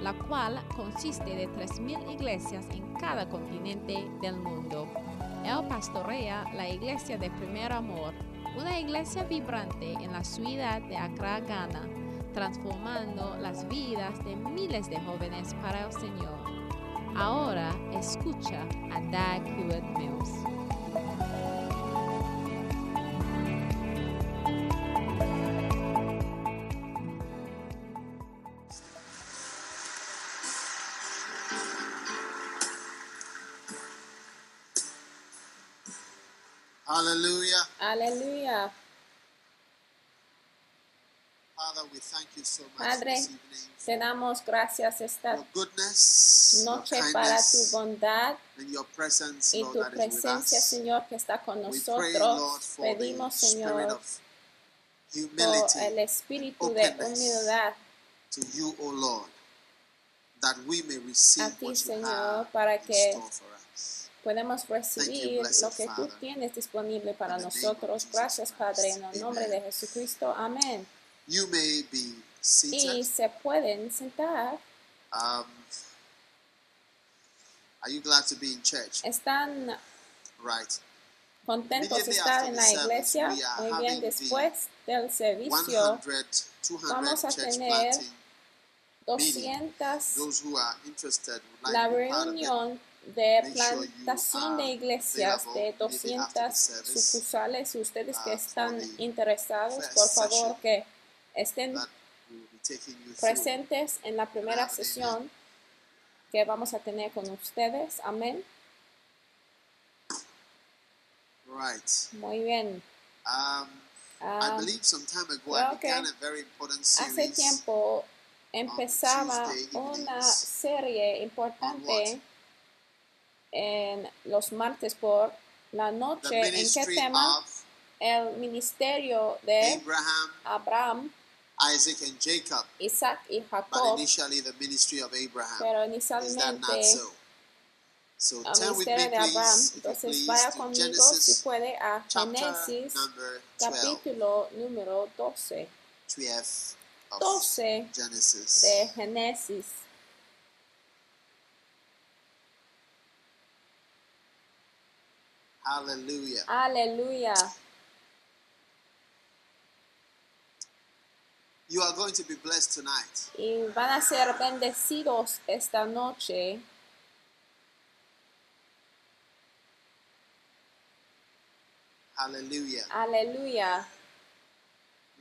la cual consiste de 3.000 iglesias en cada continente del mundo. Él pastorea la iglesia de Primer Amor, una iglesia vibrante en la ciudad de Accra, Ghana, transformando las vidas de miles de jóvenes para el Señor. Ahora escucha a Doug Hewitt Mills. Aleluya. Father, we thank you so much Padre, this evening te damos gracias esta noche para tu bondad and your presence, y Lord, tu presencia. Señor, que está con We pray, Lord, nosotros. for Pedimos, the spirit Señor, of por humility el espíritu de humildad to you, O Lord, that we may receive a ti, Señor, para que. Podemos recibir lo que tú tienes disponible para nosotros. Gracias, Padre, en el nombre de Jesucristo. Amén. You may be Y se pueden sentar. Um, are you glad to be in church? ¿Están Right. contentos de estar en la iglesia? Muy bien, después del servicio, 100, 200 vamos a tener planting. 200 Those who are interested would like la reunión de plantación de are iglesias de immediately after the 200 service, sucursales. Ustedes que uh, están interesados, por favor, que estén presentes en la primera sesión que vamos a tener con ustedes. Amén. Muy bien. Um, Ah, creo important hace tiempo empezaba una serie importante en los martes por la noche. ¿En qué tema? El ministerio de Abraham, Abraham, Isaac, and Jacob. Isaac y But Jacob, initially the ministry of Abraham. pero inicialmente so? So el ministerio de Abraham. Entonces vaya conmigo si puede a Génesis number 12. capítulo número 12. 12 of 12 Genesis. de Génesis. Hallelujah. Hallelujah. You are going to be blessed tonight. Y van a ser bendecidos esta noche. Hallelujah. Aleluya.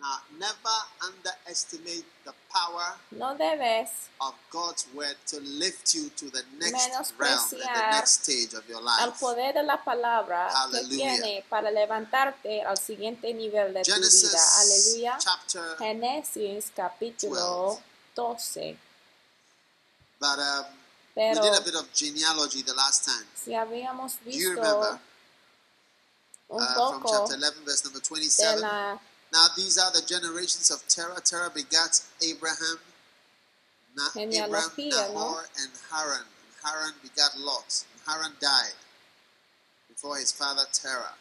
Now, never underestimate the power No debes of God's word to lift you to the next realm, and the next stage of your al life. poder de la palabra que tiene para levantarte al siguiente nivel de tu vida. Genesis Aleluya. chapter, Génesis capítulo 12. but um, we Pero did a bit of genealogy the last time. si habíamos Do you visto remember? un Uh, from poco chapter 11, verse number de 27. Now these are the generations of Terah. Terah begat Abraham, Na- Abraham, Genealogía, ¿no? Nahor, and Haran. And Haran begat Lot. And Haran died before his father Terah.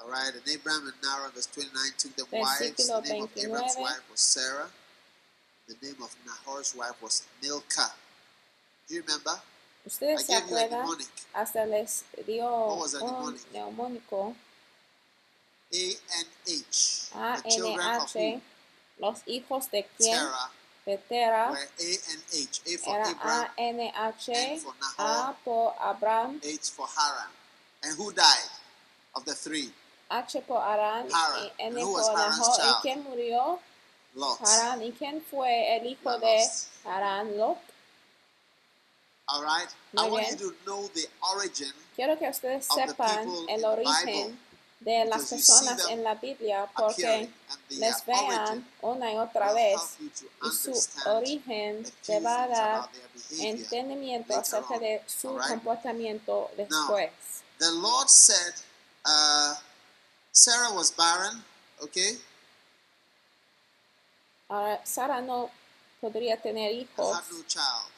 All right, and Abraham and Nahor, verse 29, took them wives. The name of Abraham's wife was Sarah. The name of Nahor's wife was Milcah. Do you remember? I Ustedes se gave you a acuerdan, hasta les dio un neumónico A N H. A The children of who? Los hijos de quién? Terah De Tera. were A N H. A for Era Abraham, A N for Nahor, A por Abraham. H for Haran. And who died of the three? H por. Haran. Y N And who was Haran's Nahor. ¿Y child? quién murió? Lot. Harán. ¿Y quién fue el hijo de Harán? Lot. All right. Muy I want bien. you to know the origin Quiero que ustedes of the sepan people in el the Bible origen de las personas en la Biblia porque les vean una y otra vez y su origen te va a dar entendimiento acerca de su comportamiento después. The Lord said, uh, Sarah was barren, okay? Ahora, Sara no podría tener hijos. had no child.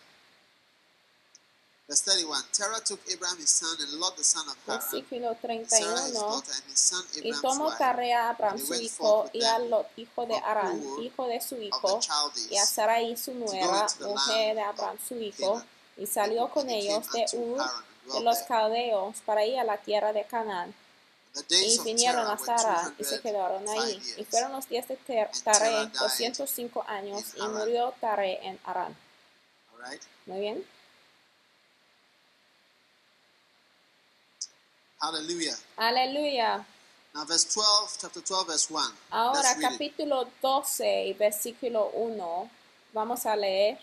Verse 31 Terah took Abraham his son and Lot the son of Haran, Versículo Sarah his 31. daughter, and his son Y tomó wife, Tarre a Abraham su hijo y a Lot hijo de Arán, hijo de su hijo, y a Sarai su nuera, mujer de Abraham su hijo, y salió con ellos de Ur de los caldeos para ir a la tierra de Canaán. Y vinieron a Sara y se quedaron 205 ahí. Y fueron los días de Taré Terah died 205 años y murió Taré en Arán. Muy bien. Hallelujah. Aleluya. Now, verse 12, chapter 12, verse 1. Ahora capítulo 12 y versículo 1. Vamos a leer.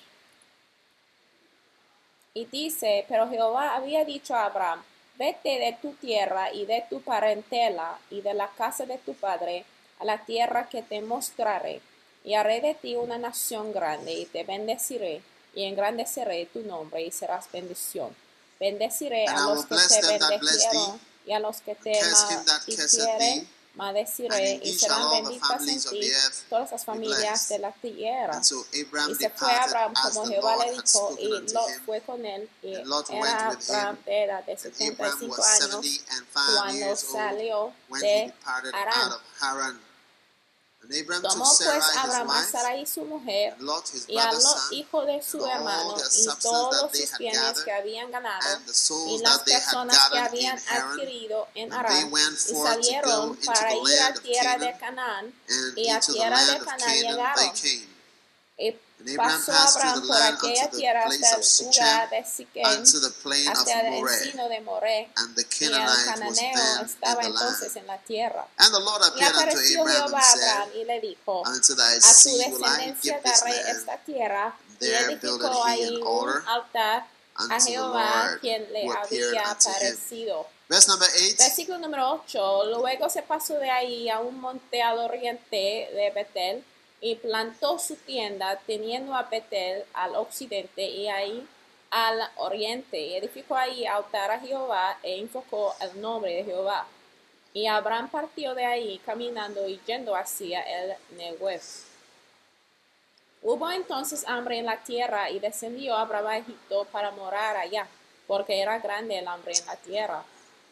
Y dice, pero Jehová había dicho a Abraham, vete de tu tierra y de tu parentela y de la casa de tu padre a la tierra que te mostraré, y haré de ti una nación grande y te bendeciré y engrandeceré tu nombre y serás bendición. Bendeciré a los que te bendecieron y a los que te maldicieren, maldeciré y serán benditas en ti todas las familias de la tierra. Y se fue Abraham como Jehová le dijo, y Lot fue con él, y era Abraham him, de edad de And Abraham 75 was años. 70 and five cuando salió de departed Harán. out of Haran. And Abraham Tomó pues Abraham a Sarai su mujer, y a brother's Lot son, hijo de su hermano, y todos sus bienes que habían ganado, y las personas que habían adquirido en went y salieron para ir a tierra de Canaan, Canaán, y a tierra de Canaán llegaron. Y And Abraham pasó Abraham por aquella tierra hasta el lugar de Siquem, hasta el encino de Moré, y el cananeo estaba entonces en la tierra. And the Lord Y apareció Jehová a Abraham y le dijo, a tu descendencia daré esta tierra. Y edificó ahí un altar a Jehová quien le había aparecido. Verse number 8. Versículo número 8. Luego se pasó de ahí a un monte al oriente de Betel y plantó su tienda teniendo a Betel al occidente y ahí al oriente. Y edificó ahí altar a Jehová e invocó el nombre de Jehová. Y Abraham partió de ahí caminando y yendo hacia el Negev. Hubo entonces hambre en la tierra y descendió Abraham a Egipto para morar allá, porque era grande el hambre en la tierra.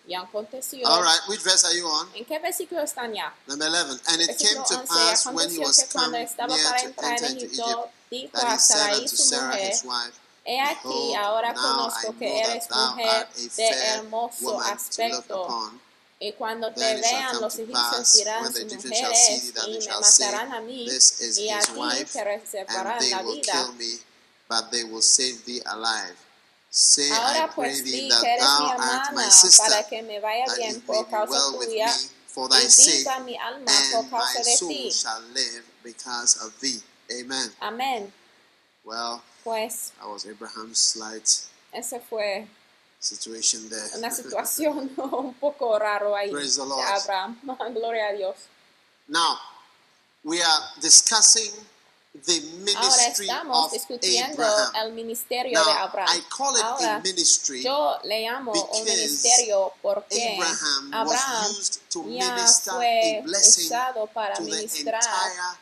Y aconteció. All right, which verse are you on? ¿En qué versículo están ya? Number 11. And it came Versículo to 11. pass when he Aconteció was que cuando come estaba near para to entrar enter en into Egipto, Egypt, dijo that a he said Sarai unto su Sarah mujer, his wife, He aquí, Behold, ahora now conozco I que know that eres thou mujer art a de fair hermoso woman to look aspecto. upon. Y cuando te Then it shall vean come los to egipcios pass, dirán when the sus Egyptians shall see thee, mujeres that y they me shall say, matarán a mí This is y a his ti wife, te reservarán and they la will vida. kill me, but they will save thee alive. Say, I Ahora pray pues thee, that que eres mi thou art my sister, para que me vaya that bien it may por be causa well with tuya me for thy y sake, viva mi alma por and my causa de soul ti. shall live because of thee. Amen. Amén. Well, Pues that was Abraham's slight ese fue situation there. una situación un poco raro ahí Praise the de Lord. Abraham. Gloria a Dios. now, we are discussing the Ahora ministry estamos of discutiendo Abraham. el ministerio de Abraham. I call it Ahora, a ministry Yo le llamo un ministerio porque Abraham Abraham was used to ya minister a fue blessing usado para to the ministrar entire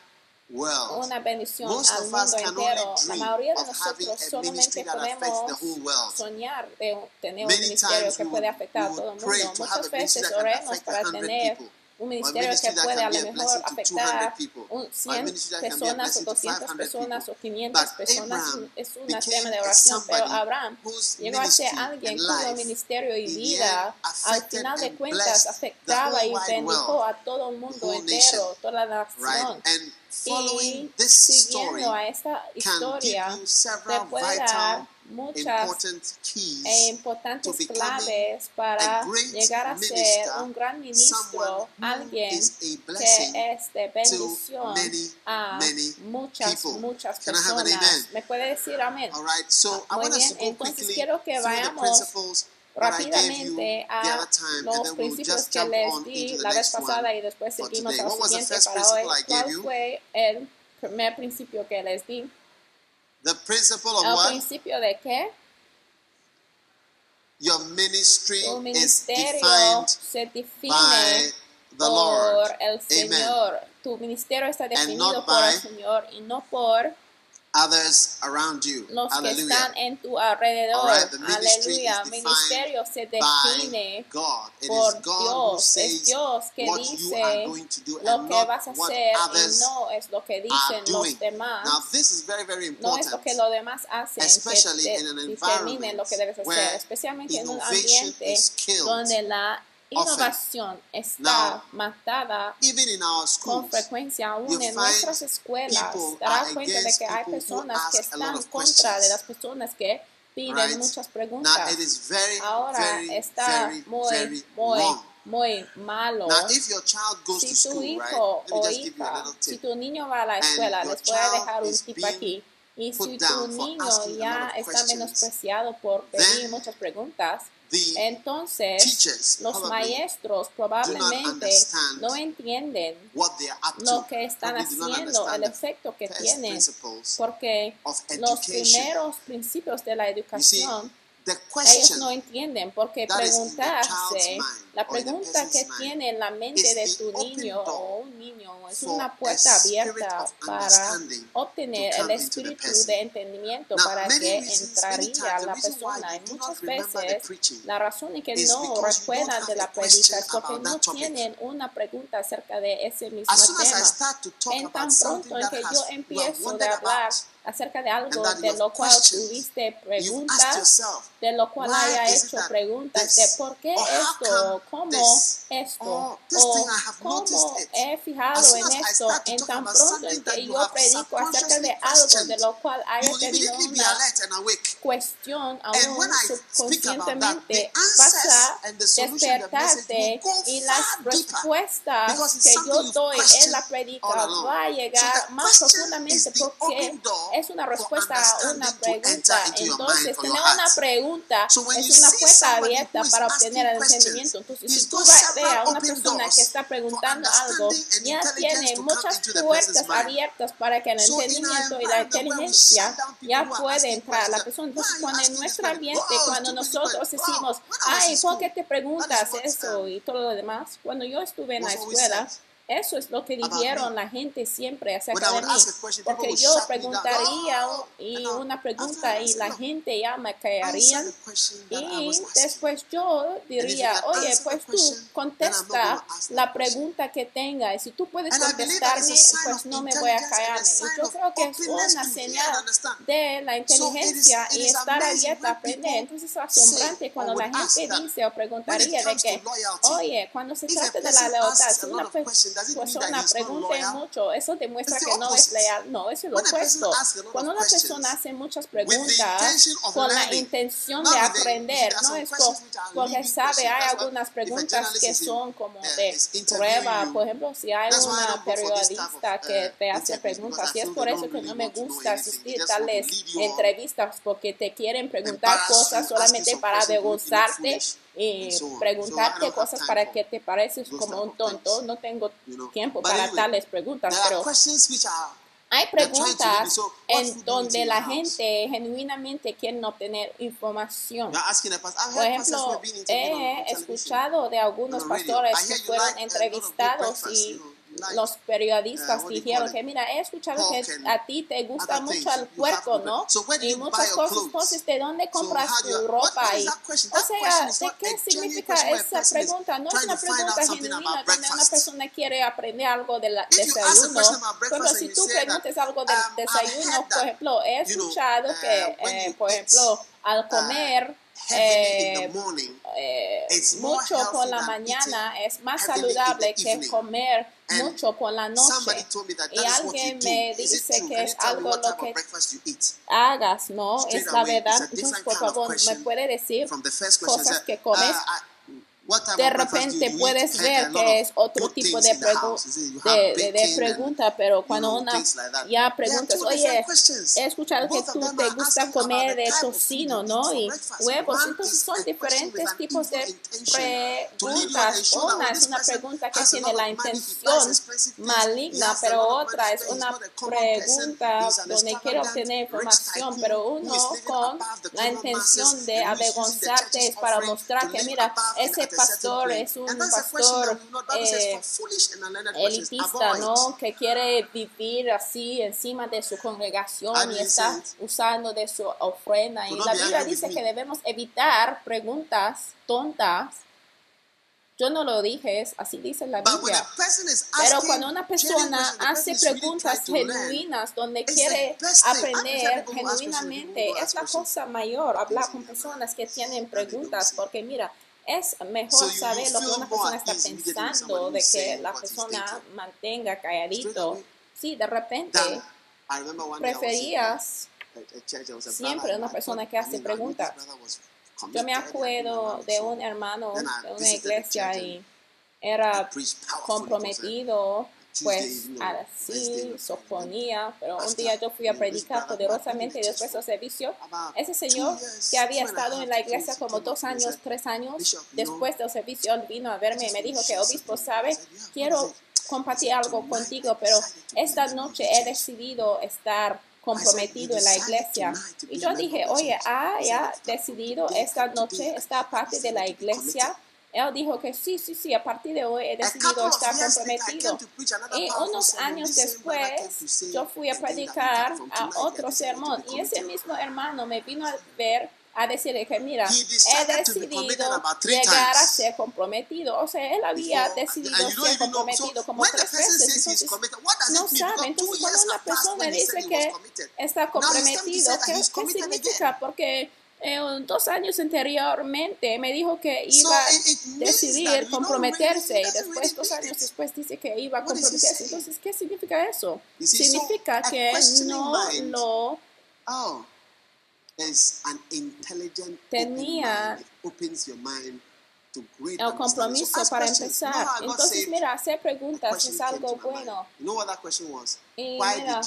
world. una bendición Most al of us mundo entero. La dream mayoría de of having nosotros a ministry solamente that affects podemos the whole world. soñar de tener un Many ministerio times que we puede would, afectar a todo el mundo. to have Muchas a ministry veces oremos para 100 tener people. Un ministerio que puede a lo mejor afectar 200 people. un Or a 100 ministry that can be a personas o blessing to 200 500 personas o 500 But personas. Abraham Es un tema de oración, pero Abraham llegó a ser alguien cuyo ministerio y vida al final de cuentas afectaba y bendijo a todo el mundo entero, toda la nación. And Y following this story siguiendo a esta historia, te puede dar muchas important keys e importantes to claves para llegar a ser un gran ministro, alguien que es de bendición many, a many muchas, people. muchas personas. ¿Me puede decir amén? All right, so I Muy bien, entonces quiero que vayamos principles rápidamente a los principios que les di la vez pasada y después seguimos al siguiente para hoy. ¿Cuál fue el primer principio que les di? The principle of ¿El what? principio de qué? Your ministry is ministerio defined se by define the por Lord. el Señor. Tu ministerio está definido por el by Señor y no por Others around you. los que Hallelujah. están en tu alrededor. Ministry Aleluya. defined Ministerio se define God. It por is God who Dios. Es Dios que dice lo que vas a hacer y no es lo que dicen los demás. Now, this is very, very No es important. lo que los demás hacen que que especialmente en un ambiente donde la. Innovación está in our con frecuencia aún en nuestras escuelas. are cuenta de que hay personas que están of contra de las personas que piden muchas preguntas. it is very, Ahora está muy, muy, muy malo. Now, if your child goes to Si tu hijo o hija, si tu niño va a la escuela, les voy a dejar un tip aquí. Y si tu niño ya está menospreciado por pedir muchas preguntas, entonces los maestros probablemente no entienden lo que están haciendo, el efecto que tienen, porque los primeros principios de la educación ellos no entienden porque preguntarse, la pregunta que tiene en la mente de tu niño o un niño es una puerta abierta para obtener el espíritu de entendimiento para que entraría la persona. Y muchas veces la razón en que no recuerdan de la predica es porque no tienen una pregunta acerca de ese mismo tema. En tan pronto en que yo empiezo de hablar acerca de algo de lo cual tuviste preguntas, de lo cual haya hecho preguntas de por qué esto, cómo this, esto, this o cómo he fijado en esto, en tan pronto en que yo predico acerca de algo de lo cual haya tenido una cuestión aún subconscientemente vas a despertarte y las respuestas que yo doy en la predica va a llegar más profundamente porque es una respuesta a una pregunta. Entonces, tener una pregunta. Es una puerta abierta para obtener el entendimiento. Si tú ve- a una persona que está preguntando algo, ya tiene muchas puertas abiertas para que el entendimiento y la inteligencia ya asking entrar a la persona. Entonces, cuando en nuestro ambiente, cuando nosotros decimos, ay, ¿por qué te preguntas eso y todo lo demás? Cuando yo estuve en la escuela, eso es lo que dijeron la gente siempre acerca de mí. people Porque yo preguntaría Oh, y una pregunta y la "Look, gente ya me caerían. Y después yo diría, oye, pues tú contesta la pregunta que tenga. Y si tú puedes contestarme, pues no me voy a callarme. Y yo creo que es una señal de la inteligencia y estar abierta a aprender. Entonces es asombrante cuando la gente dice o preguntaría de que, oye, cuando se trata de la lealtad, si una persona not pregunte loyal? mucho, eso demuestra que no es leal. No, es lo opuesto. Cuando una persona hace muchas preguntas con la intención de aprender, no es porque sabe, hay algunas preguntas que son como de prueba. Por ejemplo, si hay una periodista que uh, te hace preguntas y es por eso que no me gusta asistir tales entrevistas porque te quieren preguntar cosas solamente para questions, I preguntarte cosas para que te pareces como un tonto. No tengo tiempo para tales preguntas, pero hay preguntas en donde la gente genuinamente quiere obtener información. You're asking a pastor. I've Por ejemplo, he escuchado de algunos pastores que fueron entrevistados y los periodistas uh, dijeron que mira, he escuchado que a ti te gusta mucho el puerco, good ¿no? Y muchas cosas. Entonces, ¿de dónde compras tu ropa? question? o sea, ¿de qué significa esa pregunta? No es una pregunta genuina donde una persona quiere aprender algo del ask a desayuno. breakfast si tú preguntas algo del um, desayuno, por ejemplo, he escuchado uh, que, when eh, por ejemplo, al comer heavily in eh, the morning, eh, mucho por la mañana es más saludable que comer mucho por la noche. told me that Y alguien me dice que es algo lo que hagas, ¿no? Es la verdad. Entonces, por favor, ¿me puede decir From the first question, cosas que comes? De repente puedes ver que es otro tipo de, de, de, de, pregunta, pero cuando una ya preguntas, oye, he escuchado que tú te gusta comer de tocino, ¿no? Y huevos, entonces son diferentes tipos de preguntas. Una es una pregunta que tiene la intención maligna, pero otra es una pregunta donde quiero obtener información, pero uno con la intención de avergonzarte es para mostrar que, mira, ese pastor es un pastor eh, elitista, ¿no? Que quiere vivir así encima de su congregación y está usando de su ofrenda. Y la Biblia dice que debemos evitar preguntas tontas. Yo no lo dije, así dice la Biblia. Pero cuando una persona hace preguntas genuinas, donde quiere aprender genuinamente, es la cosa mayor, hablar con personas que tienen preguntas, porque mira, es mejor saber lo que una persona está pensando de que la persona mantenga calladito. Sí, de repente preferías siempre una persona que hace preguntas. Yo me acuerdo de un hermano de una iglesia y era comprometido pues así suponía, pero un día yo fui a predicar poderosamente después del servicio. Ese señor que había estado en la iglesia como dos años, tres años, después del servicio, él vino a verme y me dijo que obispo sabe, quiero compartir algo contigo, pero esta noche he decidido estar comprometido en la iglesia. Y yo dije, oye, ah, ya decidido esta noche esta parte de la iglesia él dijo que sí, sí, sí, a partir de hoy he decidido estar comprometido. Y unos años después, yo fui a predicar a otro sermón y ese mismo hermano me vino a ver a decirle que mira, he decidido llegar a ser comprometido. O sea, él había decidido ser comprometido como tres veces. Entonces, no sabe. Entonces, cuando una persona dice que está comprometido, ¿qué, ¿qué significa? Porque eh, dos años anteriormente me dijo que iba a decidir comprometerse y después, dos años después, dice que iba a comprometerse. Entonces, ¿qué significa eso? Significa que no lo oh, tenía el compromiso para empezar. Entonces, mira, hacer preguntas es algo bueno. Y mira,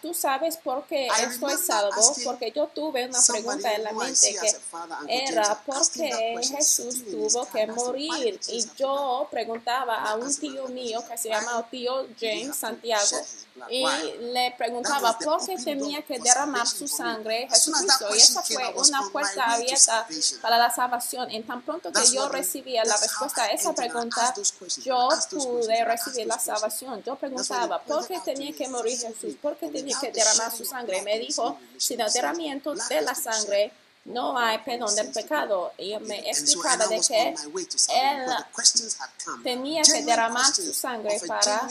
tú sabes por qué estoy salvo, porque yo tuve una pregunta en la mente que era por qué Jesús tuvo que morir. Y yo preguntaba a un tío mío que se llama tío James Santiago y le preguntaba por qué tenía que derramar su sangre Jesucristo. Y esa fue una puerta abierta para la salvación. En tan pronto que yo recibía la respuesta a esa pregunta, yo pude recibir la salvación. Yo preguntaba, ¿por qué tenía que morir Jesús? ¿Por qué tenía que derramar su sangre? Me dijo, sin el derramamiento de la sangre, no hay perdón del pecado. Y me explicaba de que él tenía que derramar su sangre para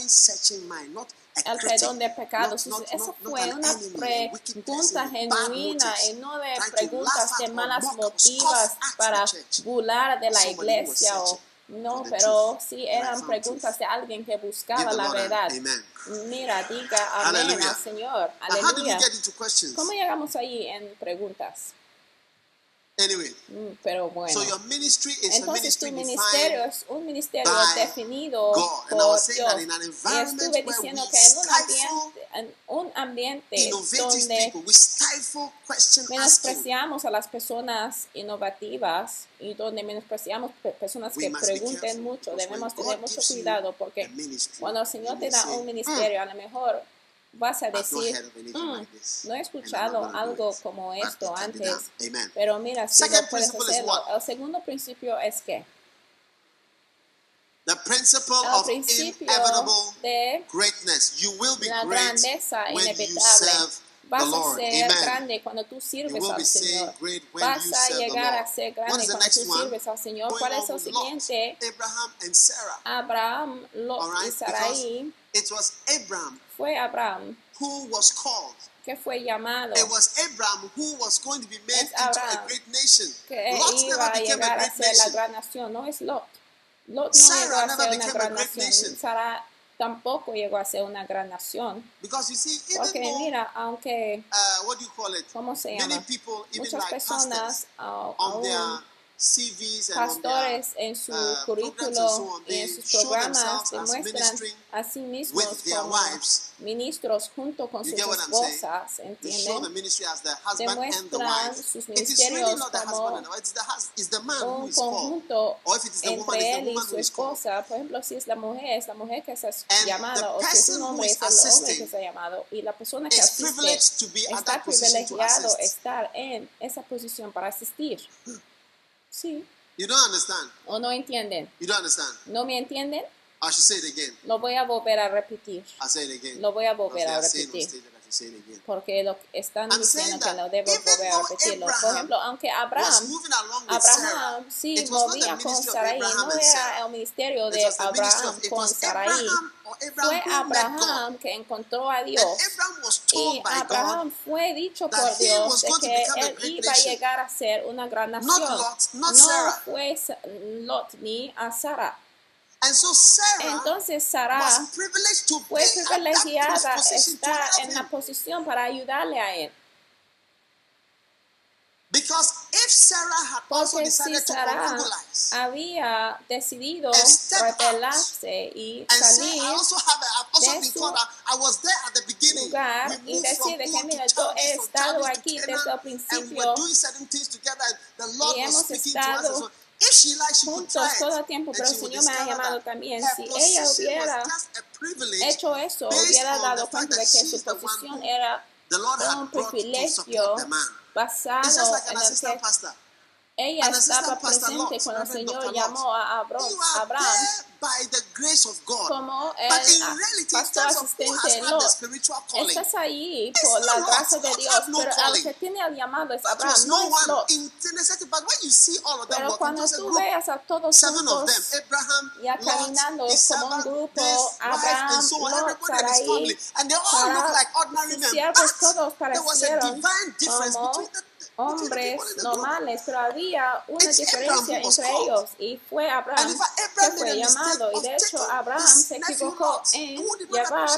el perdón de pecados. Esa fue una pregunta genuina y no de preguntas de malas motivas para burlar de la iglesia o no, pero sí eran preguntas de alguien que buscaba la verdad. Mira, diga amén al Señor. Aleluya. ¿Cómo llegamos ahí en preguntas? Anyway, mm, pero bueno. So your ministry is Entonces tu ministerio es un ministerio definido por Dios. Y estuve diciendo que en un ambiente, en un ambiente donde menospreciamos a las personas innovativas y donde menospreciamos personas que pregunten mucho, debemos tener mucho cuidado porque cuando el Señor te da un ministerio, a lo mejor vas a decir, mm, no he escuchado algo como esto antes, pero mira, si no puedes hacerlo. El segundo principio es que The principle el of inevitable greatness. You will be great grandeza when you inevitable. serve Vas the a Lord. ser Amen. grande cuando tú sirves al Señor. Vas a llegar a ser grande cuando tú sirves al Señor. ¿Cuál es el siguiente? Abraham and Sarah. Abraham, Lot All y right? Sarai. It was Abraham Fue Abraham who was called. que fue llamado, It was Abraham who was going to be made Es into a great nation. que Lot iba never became a great la nation. gran nación. No es Lot. Lot no Sarah llegó a ser una gran great nación. nation. Sara tampoco llegó a ser una gran nación. Because you see, Porque even though, mira, aunque, uh, what do you call it? ¿cómo se Many people, even Muchas like personas pastors, au- on aún their pastores en su currículo y en sus programas demuestran a sí mismos como ministros junto con sus esposas, ¿entienden? Demuestran sus ministerios como un conjunto entre él y su esposa. Por ejemplo, si es la mujer, es la mujer que se ha llamado, o si es un hombre, es el hombre que se ha llamado. Y la persona que asiste está privilegiado estar en esa posición para asistir. Sí. You don't understand. ¿O no entienden? You don't understand. ¿No me entienden? I should say it again. Lo voy a volver a repetir. I say it again. Lo voy a volver a repetir. Porque lo que están diciendo que no debo volver a repetirlo. Por ejemplo, aunque Abraham, Abraham sí movía con Sarai, no era el ministerio de Abraham con Sarai. Fue Abraham que encontró a Dios. Y Abraham fue dicho por Dios de que él iba a llegar a ser una gran nación. No fue Lot ni a Sarah. Entonces Sara fue privilegiada estar en la posición para ayudarle a él. Porque si Sara había decidido rebelarse y salir de su lugar y decir que mira, yo he estado aquí desde el principio y hemos estado juntos todo el tiempo, pero el Señor me ha llamado también. Si ella hubiera hecho eso, hubiera dado cuenta de que su posición era un privilegio basado en el que ella And estaba presente cuando el Señor llamó a Abraham, Abraham como el pastor asistente Lot. Estás ahí por la gracia de Dios, pero el que tiene el llamado es Abraham, no es Lot. Pero cuando tú veas a todos juntos ya caminando como un grupo, Abraham, Lot, Sarai, para sus siervos hombres normales, pero había una diferencia entre ellos y fue Abraham que fue llamado. Y de hecho, Abraham se equivocó en llevar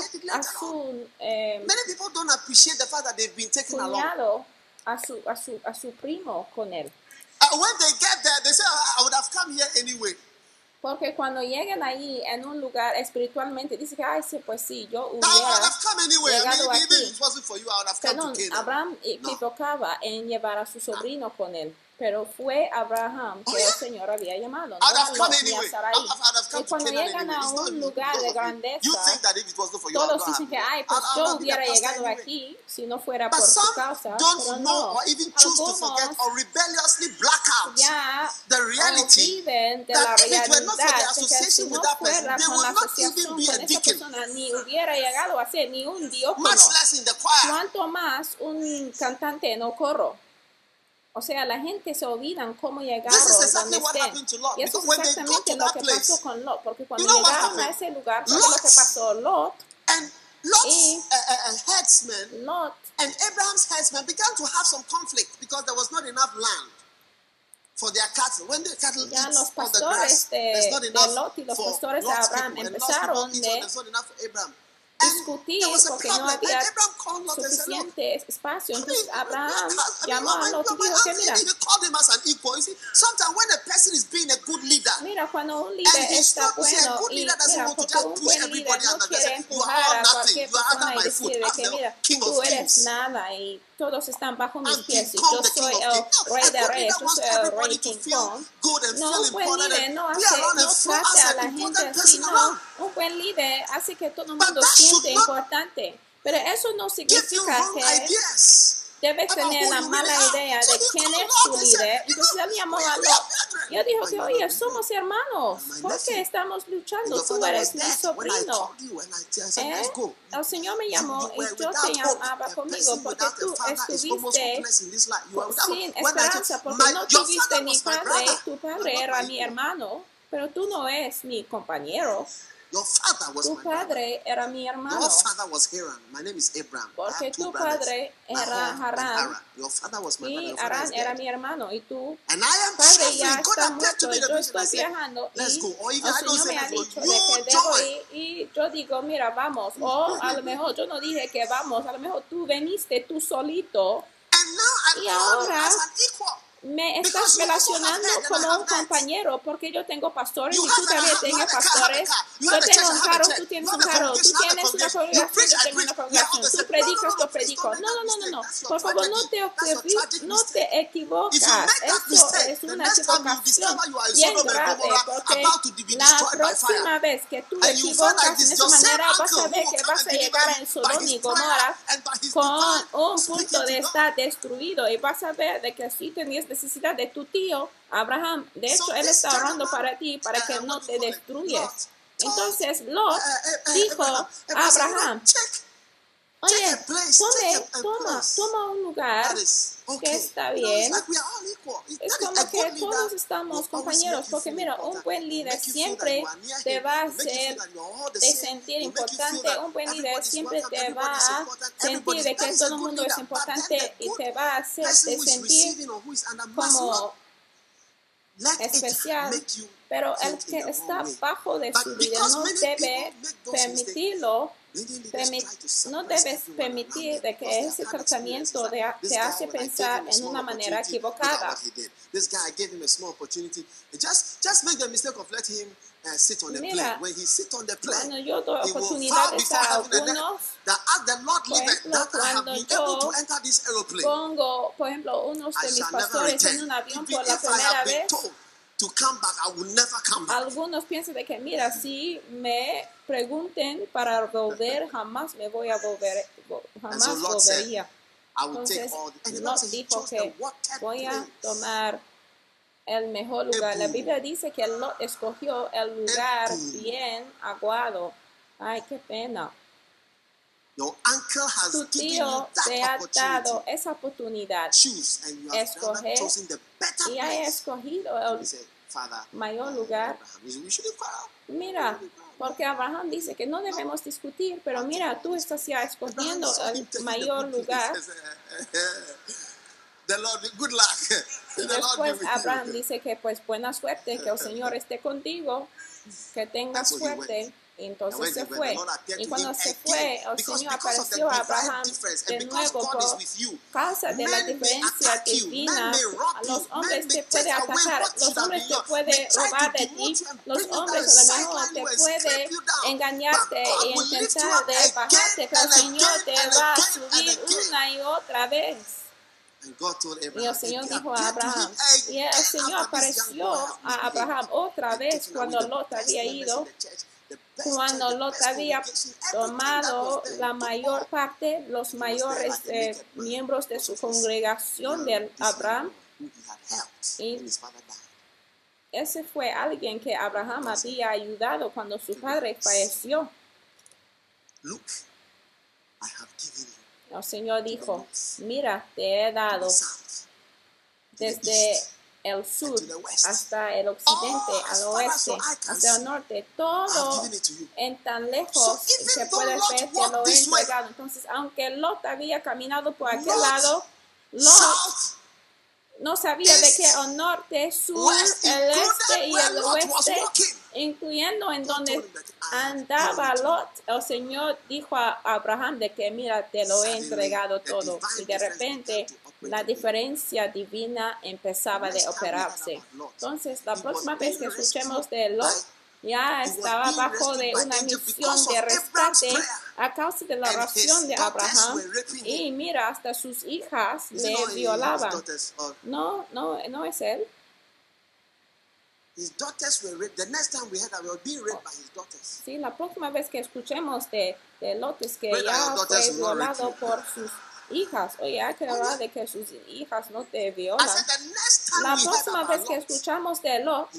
em, a su cuñado, a su, primo con él. When they get there, they say, I would have come here anyway. Porque cuando lleguen ahí en un lugar espiritualmente, dice que, ay, sí, pues sí, yo hubiera llegado aquí. Perdón, Abraham equivocaba en llevar a su sobrino con él. Pero fue Abraham que oh, yeah. el Señor había llamado, no a Lot ni a Sarai. Y cuando llegan a un lugar de grandeza, todos dicen que, ay, pues yo hubiera llegado aquí si no fuera por su causa, pero no. Algunos ya olviden eh, de la realidad, que si no fuera con la asociación con esa persona, ni hubiera llegado a ser ni un diácono. Cuanto más un cantante no corro. O sea, la gente se olvidan cómo llegaron exactly donde estén. Y eso es exactamente lo que pasó con Lot, porque cuando you know llegaron a ese lugar, fue lo que pasó Lot and Lot's, y uh, uh, headsman, Lot and Abraham's headsman began to have some conflict because there was not enough land. For their cattle. When the cattle ya los pastores the grass, de, de Lot y los pastores de Abraham empezaron de, discutir porque no había suficientes espacios. Entonces Abraham llamó a Lot y dijo que mira, mira cuando un líder está bueno y mira un buen líder no quiere empujar a cualquier persona y que todos están bajo mis pies y yo soy el rey de reyes, yo soy el rey chingón. No, un buen líder no hace, no a la gente así, no. Un buen líder hace que todo el mundo siente importante. Pero eso no significa que debe tener la mala idea de quién es su líder. Entonces él llamó a Lot y él dijo que, oye, somos hermanos, ¿por qué estamos luchando? Tú eres mi sobrino. ¿Eh? El Señor me llamó y yo te llamaba conmigo porque tú estuviste sin esperanza, porque no tuviste ni padre, tu padre era mi hermano, pero tú no eres mi compañero. Your father was tu padre my era mi hermano. Your father was Haran. My name is Abraham. Porque tu padre era Haran. Your father was my y Haran era mi hermano. Y tú, And I am padre ya está muerto. Y yo estoy viajando. y el Señor me ha dicho de que debo ir. Y yo digo, mira, vamos. O oh, a lo mejor yo no dije que vamos. A lo mejor tú veniste tú solito. y ahora me estás relacionando como un compañero porque yo tengo pastores y tú también tienes pastores. Yo tengo un carro, tú tienes un carro, tú tienes una congregación, yo tengo una congregación, tú predicas, yo predico. No, no, no, no, no. Por favor, no te, no te equivocas. Esto es una equivocación. bien grave porque la próxima vez que tú equivocas de esa manera vas a ver que vas a llegar en Sodom y Gomorra con un punto de estar destruido y vas a ver de que si tenías necesidad de tu tío Abraham. De hecho, él está orando para ti, para que no te destruyas. Entonces Lot dijo a Abraham, oye, toma, toma un lugar que está bien. Es como que todos estamos compañeros, porque mira, un buen líder siempre te va a hacer de sentir importante, un buen líder siempre te va a sentir de que todo el mundo es importante y te va a hacer de sentir como especial, pero el que está bajo de su vida no debe permitirlo no debes permitir de que ese tratamiento te hace pensar en una manera equivocada. Mira, cuando yo doy oportunidades a algunos, por ejemplo, cuando yo pongo, por ejemplo, unos de mis pastores en un avión por la primera vez, algunos piensan de que, mira, si me pregunten para volver, jamás me voy a volver, jamás volvería. Entonces, Lot dijo que voy a tomar el mejor lugar. La Biblia dice que Lot escogió el lugar bien aguado. Ay, qué pena. Tu tío te ha dado esa oportunidad. Escoger y ha escogido el mayor lugar. Mira, porque Abraham dice que no debemos discutir, pero mira, tú estás ya escogiendo el mayor lugar. Y después Abraham dice que pues buena suerte, que el Señor esté contigo, que tengas suerte. Y entonces se fue. Y cuando se fue, el Señor apareció a Abraham de nuevo por causa de la diferencia divina. Los hombres te pueden atacar, los hombres te pueden robar de ti, los hombres a lo mejor te pueden engañarte e intentar de bajarte, pero el Señor te va a subir una y otra vez. Y el Señor dijo a Abraham, y el Señor apareció a Abraham otra vez cuando Lot había ido cuando Lot había tomado la mayor parte, los mayores eh, miembros de su congregación de Abraham, y ese fue alguien que Abraham había ayudado cuando su padre falleció. El Señor dijo, mira, te he dado desde el sur hasta el occidente, al oeste, hasta el norte, todo en tan lejos se puede ver que lo he entregado. Entonces, aunque Lot había caminado por aquel lado, Lot no sabía de que el norte, sur, el este y el oeste, incluyendo en donde andaba Lot, el Señor dijo a Abraham de que mira, te lo he entregado todo. Y de repente la diferencia divina empezaba de operarse. Entonces, la próxima vez que escuchemos de Lot, ya estaba bajo de una misión de rescate a causa de la oración de Abraham. Y mira, hasta sus hijas le violaban. No, no, no es él. Sí, la próxima vez que escuchemos de, de Lot es que ya fue violado por sus hijas. Oye, hay que hablar de que sus hijas no te violan. La próxima vez que escuchamos de Lot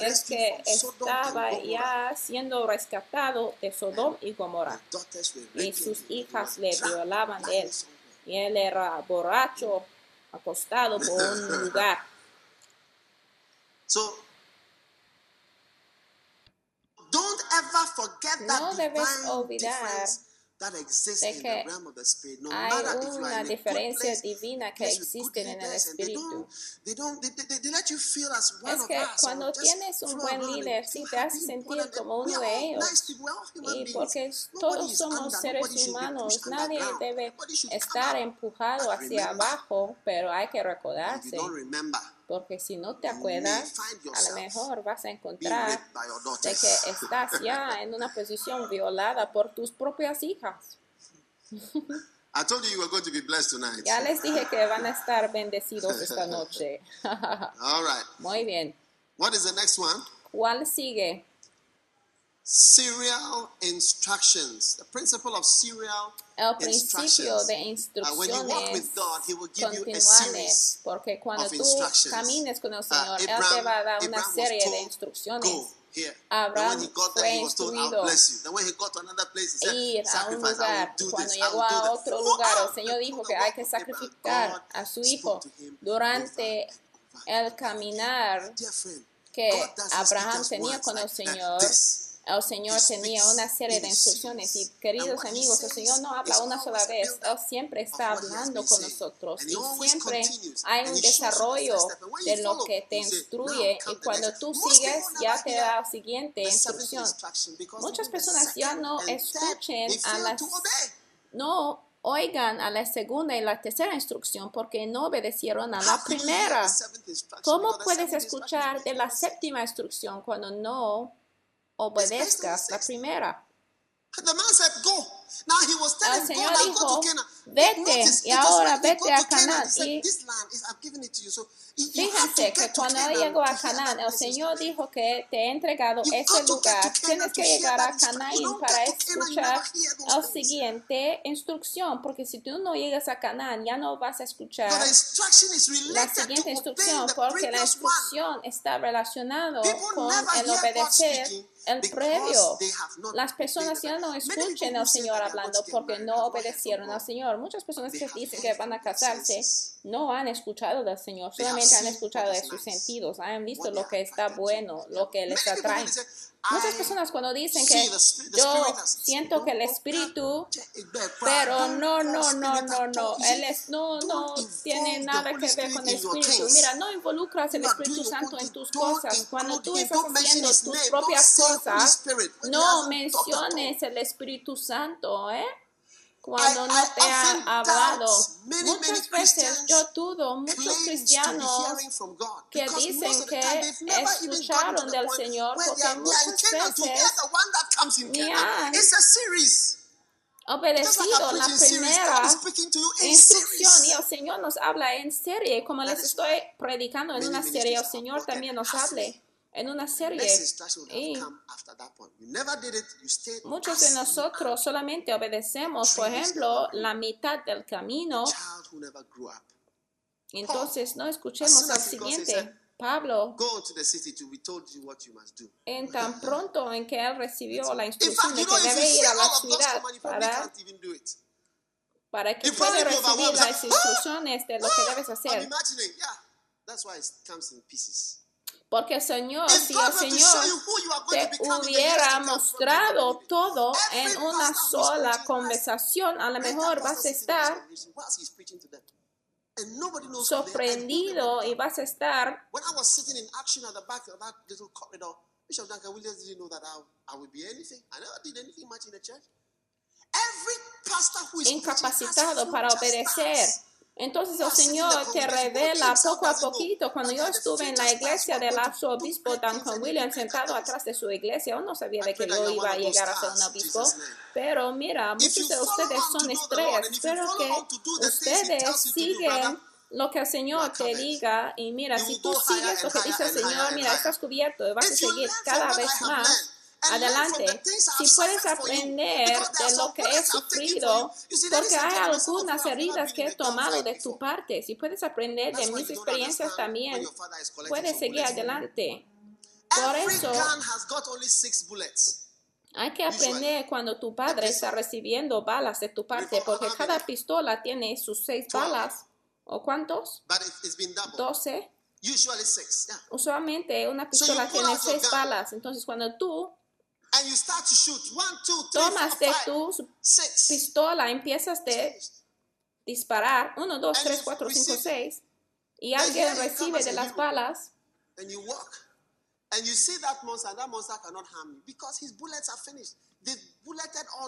es que estaba ya siendo rescatado de Sodom y Gomorra. Y sus hijas le violaban de él. Y él era borracho, acostado por un lugar. No debes olvidar de in the que realm of the spirit. No hay una diferencia divina que existe en el espíritu. Es que cuando tienes un buen líder, sí te hace sentir como uno de ellos. Y beings. porque todos somos seres humanos, nadie debe estar empujado But hacia abajo, pero hay que recordarse, porque si no te acuerdas, a lo mejor vas a encontrar de que estás ya en una posición violada por tus propias hijas. I told you you were going to be blessed tonight. Ya les dije que van a estar bendecidos esta noche. All right. Muy bien. What is the next one? ¿Cuál sigue? Serial instructions. The principle of serial El principio instructions. de Uh, when you walk with instrucciones God, He will give you a continuales, series. porque cuando tú camines con el Uh, Señor, Él te Abraham- va a dar una Abraham serie de told, instrucciones. Go here. Abraham then when he got there, he fue instruido bless you. Then when he got to another place, he said, ir a un lugar. Cuando llegó a otro lugar, el Señor dijo que hay que Abraham, sacrificar a su hijo durante el caminar que Abraham tenía con el. Señor. El Señor He tenía una serie de instrucciones y queridos amigos, el Señor no habla una sola vez, Él siempre está hablando con nosotros y siempre hay un desarrollo de lo que te instruye "Now come y cuando next." tú sigues ya te da la siguiente instrucción. Muchas personas ya no escuchen a las no oigan a la segunda y la tercera instrucción porque no obedecieron a la primera. ¿Cómo puedes escuchar de la séptima instrucción cuando no obedezcas la primera? The man said, Go. Now he was telling El Señor dijo, vete, y ahora vete a. Canaán. Y Fíjense que cuando él llegó a Canaán, el. Señor dijo que te he entregado ese lugar. Tienes que llegar a. Canaán para escuchar la siguiente instrucción, porque si tú no llegas a Canaán, ya no vas a escuchar la siguiente instrucción, porque la instrucción está relacionado People con el obedecer el previo. Las personas ya no who al Señor hablando porque no obedecieron al. Señor. Muchas personas que dicen que van a casarse no han escuchado del Señor, solamente han escuchado de sus sentidos, han visto lo que está bueno, lo que les atrae. Muchas "I personas cuando dicen que yo siento que el Espíritu pero no, no, no, no, no. Él es, no, no tiene nada que ver con el Espíritu. Mira, no involucras el Espíritu Santo en tus cosas. Cuando tú estás haciendo tus propias cosas, no menciones el Espíritu Santo, ¿eh? Cuando I- no I te ha hablado. many Muchas veces yo dudo, muchos cristianos que dicen que escucharon del Señor, porque muchas veces ni han It's a series. Just like obedecido la primera instrucción y el Señor nos habla en serie, como les estoy predicando en una serie, el Señor también nos hable en una serie. Y muchos de nosotros solamente obedecemos, por ejemplo, la mitad del camino, entonces no escuchemos al siguiente. Pablo, Go to the city to be told you what you must do. en tan pronto en que él recibió la In instrucción de que debe ir a la ciudad para, can't even do it. para que You probably pueda be overwhelmed. recibir las instrucciones de lo que debes I'm hacer. Porque Señor, si el Señor te hubiera mostrado todo en una sola conversación, a lo mejor vas a estar sorprendido y vas a estar When I was sitting in action at the back of that little corridor, Bishop Duncan Williams didn't know that I, I would be anything. I never did anything much in the church. Every pastor who is preaching has incapacitado para obedecer. Entonces el Señor te revela poco a poquito. Cuando yo estuve en la iglesia del arzobispo Duncan Williams sentado atrás de su iglesia, yo no sabía de que yo iba a llegar a ser un obispo. Pero mira, muchos de ustedes son estrellas. Espero que ustedes siguen lo que el Señor te diga. Y mira, si tú sigues lo que dice el Señor, mira, estás cubierto y vas a seguir cada vez más adelante. Si puedes aprender de lo que he sufrido, porque hay algunas heridas que he tomado de tu parte, si puedes aprender de mis experiencias también, puedes seguir adelante. Por eso hay que aprender cuando tu padre está recibiendo balas de tu parte, porque cada pistola tiene sus seis balas. ¿O cuántos? But it, it's been doubled. Doce. Usually six. Yeah. Usualmente una pistola tiene seis balas. Entonces cuando tú Tomas de five, tu six. pistola, empiezas de disparar. 1, 2, And 3, you 4, 5, receive- 6 y alguien recibe de las balas. And you walk. And you see that monster, and that monster cannot harm you because his bullets are finished.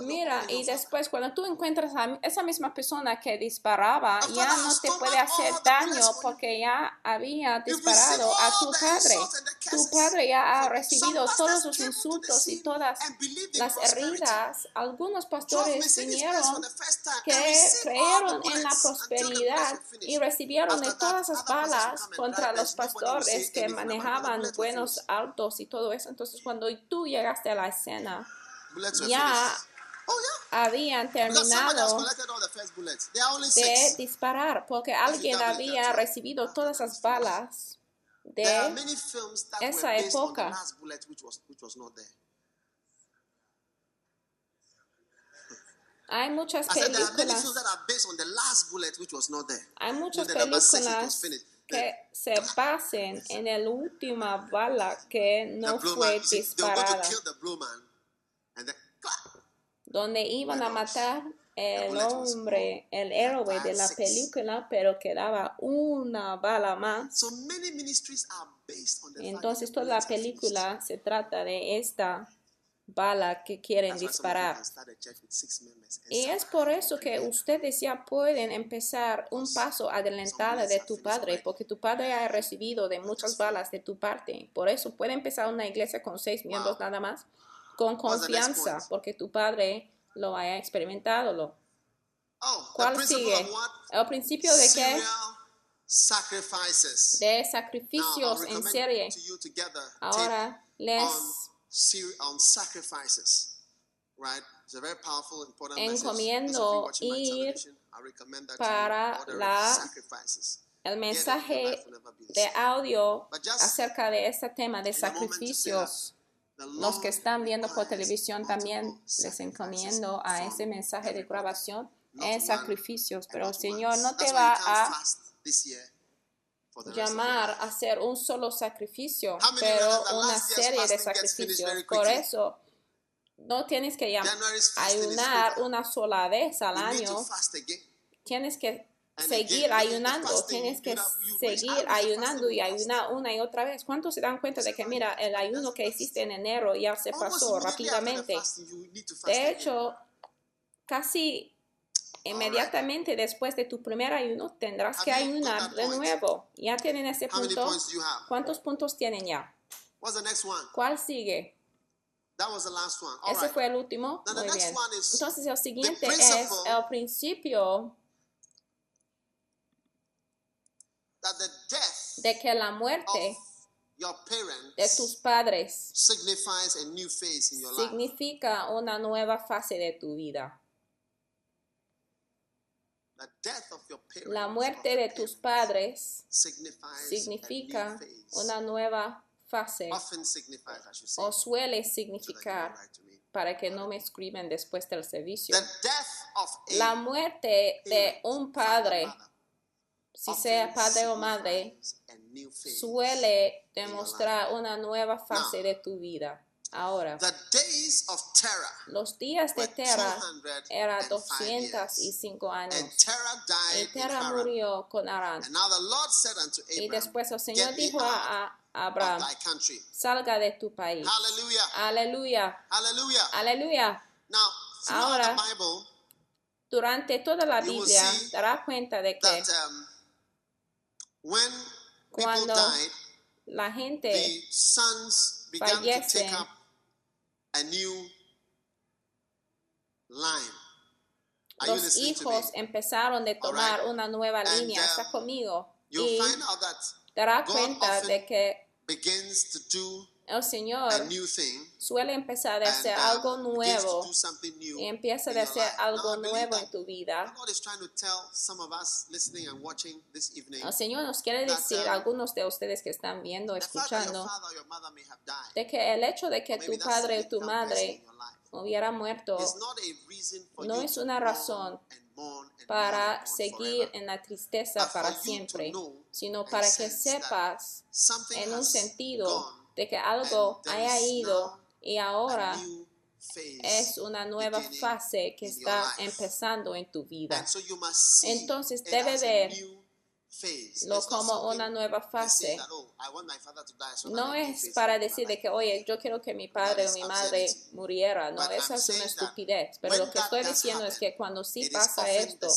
Mira, y después cuando tú encuentras a esa misma persona que disparaba, ya no te puede hacer daño you. porque ya había disparado a tu padre. Tu padre ya ha recibido todos los insultos y todas las heridas. Algunos pastores vinieron que creyeron en la prosperidad y recibieron de todas pastors balas contra los pastores que manejaban buenos autos y todo eso. Entonces cuando tú llegaste a la escena, Bullets were ya finished. Oh yeah. habían terminado de disparar porque alguien había recibido todas esas balas de esa época. last bullet, which was which was not there. hay muchas I said there are many películas films that are based on the last bullet, which was not there. hay muchas the number six, it was películas finished. que se basen en la última bala que no fue disparada donde iban a matar el hombre, el héroe de la película, pero quedaba una bala más. Entonces toda la película se trata de esta bala que quieren disparar. Y es por eso que ustedes ya pueden empezar un paso adelantado de tu padre, porque tu padre ha recibido de muchas balas de tu parte. Por eso puede empezar una iglesia con seis miembros nada más, con confianza, porque tu padre lo haya experimentado. Lo. Oh, ¿Cuál sigue? El principio de que sacrifices. de Now, sacrificios en recommend serie. to you together Ahora les on, on sacrifices. Right? It's a very powerful, important message. Encomiendo my ir I para you. La- sacrifices. el mensaje de audio acerca de este tema de sacrificios. Los que están viendo por televisión también les encomiendo a ese mensaje de grabación en sacrificios, pero el Señor no te va a llamar a hacer un solo sacrificio, pero una serie de sacrificios. Por eso no tienes que ayunar una sola vez al año, tienes que seguir ayunando, tienes que seguir ayunando y ayunar una y otra vez. ¿Cuántos se dan cuenta de que, mira, el ayuno que hiciste en enero ya se pasó rápidamente? De hecho, casi inmediatamente después de tu primer ayuno tendrás que ayunar de nuevo. ¿Ya tienen ese punto? ¿Cuántos puntos tienen ya? ¿Cuál sigue? That was the last one. All Ese fue el último. Muy next bien. one is Entonces el siguiente es el principio That the death de que la muerte of your parents de tus padres signifies a new phase in your life. significa una nueva fase de tu vida. The death of your parents, La muerte de tus padres signifies significa a new phase. una nueva fase o suele significar para que no me escriben después del servicio. La muerte de un padre, si sea padre o madre, suele demostrar una nueva fase de tu vida. Ahora, The days of terror los días de Terra 205 eran years. 205 And años. Y Terra murió con Arán. And now the Lord said unto Y Abraham, después el Señor dijo a Abraham, salga de tu país. Aleluya, aleluya. Throughout Ahora, Durante toda la Biblia see dará cuenta de que that um, when people Cuando died, la gente the sons began to fallecen, take up a new line. Are you los hijos empezaron de tomar una nueva línea. um, Está conmigo. Y dará cuenta de que begins to do el Señor a new thing suele empezar a hacer um, algo nuevo y empieza a hacer algo nuevo en tu vida. El Señor nos quiere decir um, a algunos de ustedes que están viendo, escuchando, de que el hecho de que tu padre o tu madre hubiera muerto no es una razón para seguir en la tristeza para siempre, sino para que sepas en un sentido de que algo haya ido Y ahora es una nueva fase que está empezando en tu vida. Entonces debe as a ver new phase. lo It's not como una nueva fase. oh, No es para decir de que, oye, yo quiero que mi padre o mi madre muriera. No, esa es una estupidez. Pero lo que estoy diciendo es que cuando sí pasa esto,